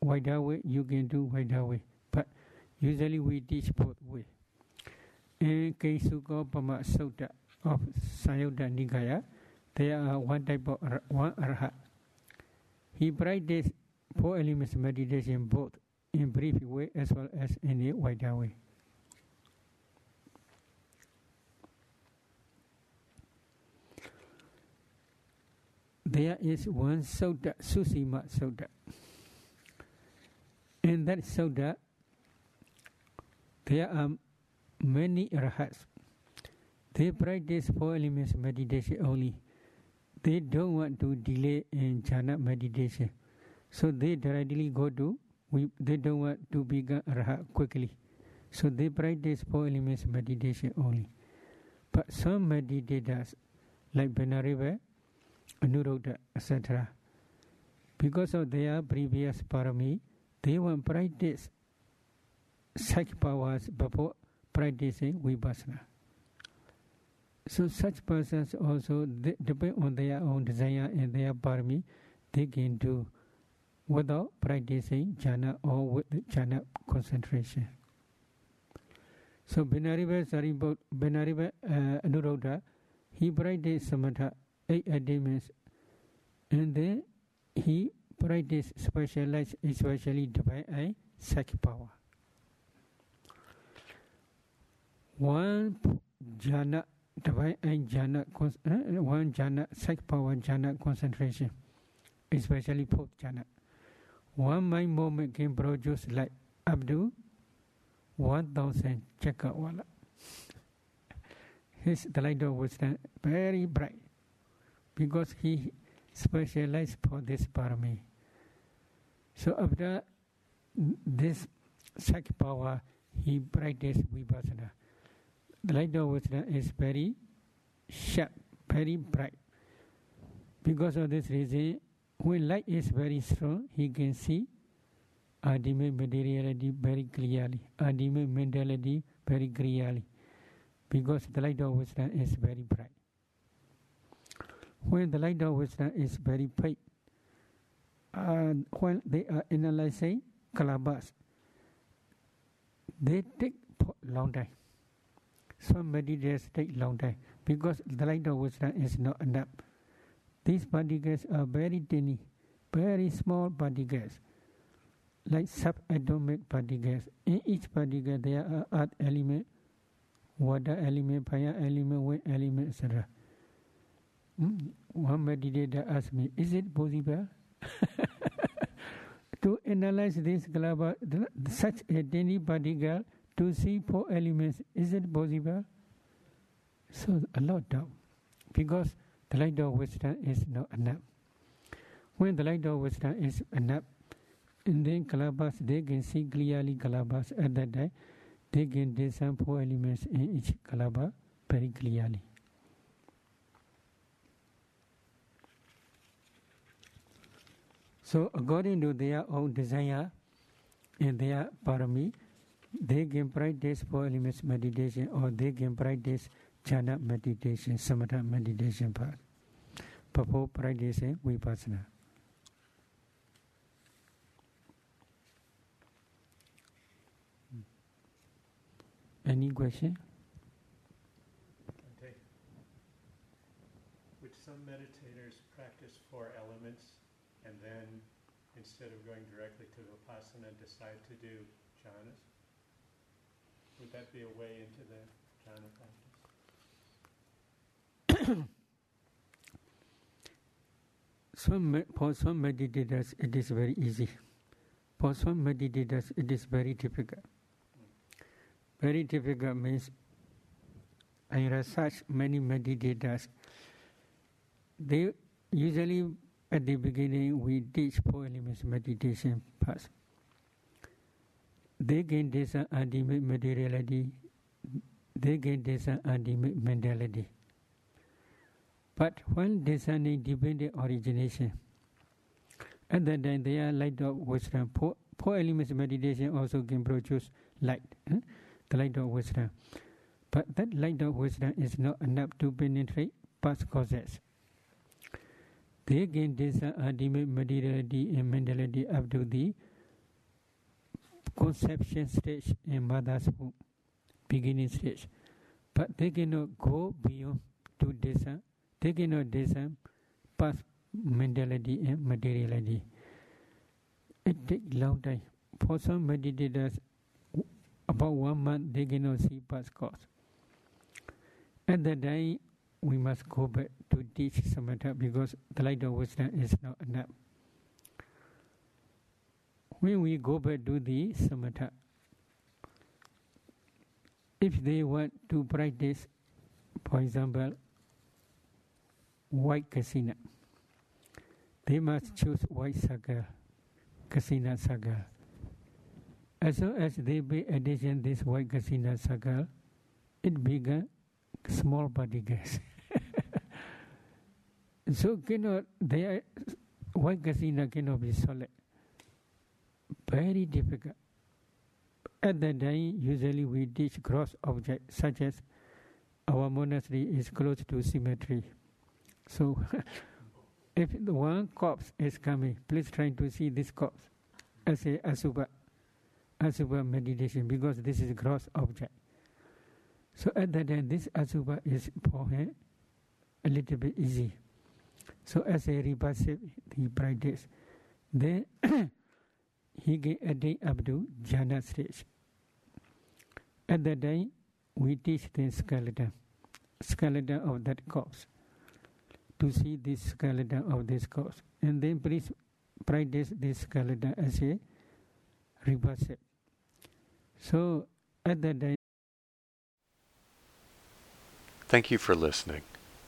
C: wider way, you can do wider way. But usually we teach both way. In Kimsukopama Sutta of Samyutta Nikaya, there are one type of one arhat. He practiced four elements meditation both in brief way as well as in a wider way. There is one Sutta, Susima Sutta. In that Sutta, there are many arhats. They practice four elements meditation only. They don't want to delay in jhana meditation. So they directly go to, we, they don't want to become arhat quickly. So they practice four elements meditation only. But some meditators, like Venerable, Anuruddha, etc., because of their previous parami, they want practice such powers before practicing vipassana. So such persons also depend on their own desire and their parami, they can do without practicing jhana or with jhana concentration. So Venerable Sariput, Venerable uh, Anuruddha, he practiced samatha eight attainments and then he practiced specialized especially divine eye psychic power. One jhana divine eye jhana uh, one jhana psychic power jhana concentration, especially fourth jhana. One mind moment can produce like up to one thousand chakrawala. His the light of wisdom very bright because he specialized for this parami. So after this psychic power, he practiced vipassana. The light of wisdom is very sharp, very bright. Because of this reason, when light is very strong, he can see ultimate materiality very clearly, ultimate mentality very clearly. because the light of wisdom is very bright. When the light of wisdom is very uh, when they are analyzing kalabas, they take long time. Some meditators take long time because the light of wisdom is not enough. These particles are very tiny, very small particles, like subatomic particles. In each particle, there are earth element, water element, fire element, wind element, etc. Hmm? One meditator asked me, "Is it possible to analyze this global, such a tiny particle to see four elements? Is it possible?" So a lot doubt, because the light of wisdom is not enough. When the light of wisdom is enough, and then Kalabas, they can see clearly Kalabas at that time. They can discern four elements in each Kalaba very clearly. So according to their own desire and their parami, they can practice four elements meditation or they can practice jhana meditation, samatha meditation part. Before eh, practicing vipassana. Hmm. Any question?
D: Okay. Which some meditators practice four elements and then instead of going directly to Vipassana decide to do jhanas? Would that be a way into the jhana practice?
C: some, for some meditators it is very easy. For some meditators it is very difficult. Very difficult means I research many meditators. They usually at the beginning we teach four elements meditation first. They gain this ultimate materiality. They gain this ultimate mentality. But when discerning dependent origination, at that time they are light of wisdom. Four, four elements meditation also can produce light. Eh? the light of wisdom. But that light of wisdom is not enough to penetrate past causes. They gain this ultimate materiality and mentality up to the conception stage in mother's womb, beginning stage. But they cannot go beyond to discern, uh, they cannot discern uh, past mentality and uh, materiality. It takes long time. For some meditators, about one month they cannot see past cause. At that day, we must go back to teach samatha because the light of wisdom is not enough. When we go back to the samatha, if they want to practice, for example, white kasina, they must choose white saga, kasina saga. As soon as they pay attention this white kasina circle, it began small body particles. so cannot they white kasina cannot be solid. Very difficult. At that time, usually we teach gross objects such as our monastery is close to cemetery. So if the one corpse is coming, please try to see this corpse as a asubha asubha meditation because this is gross object. So at that time, this asubha is for him a little bit easy. So as a repulsive, he practice. Then he get a day up to jhana stage. At that time, we teach the skeleton, skeleton of that corpse, to see this skeleton of this corpse. And then please practice this skeleton as a repulsive. So at that time.
E: Thank you for listening.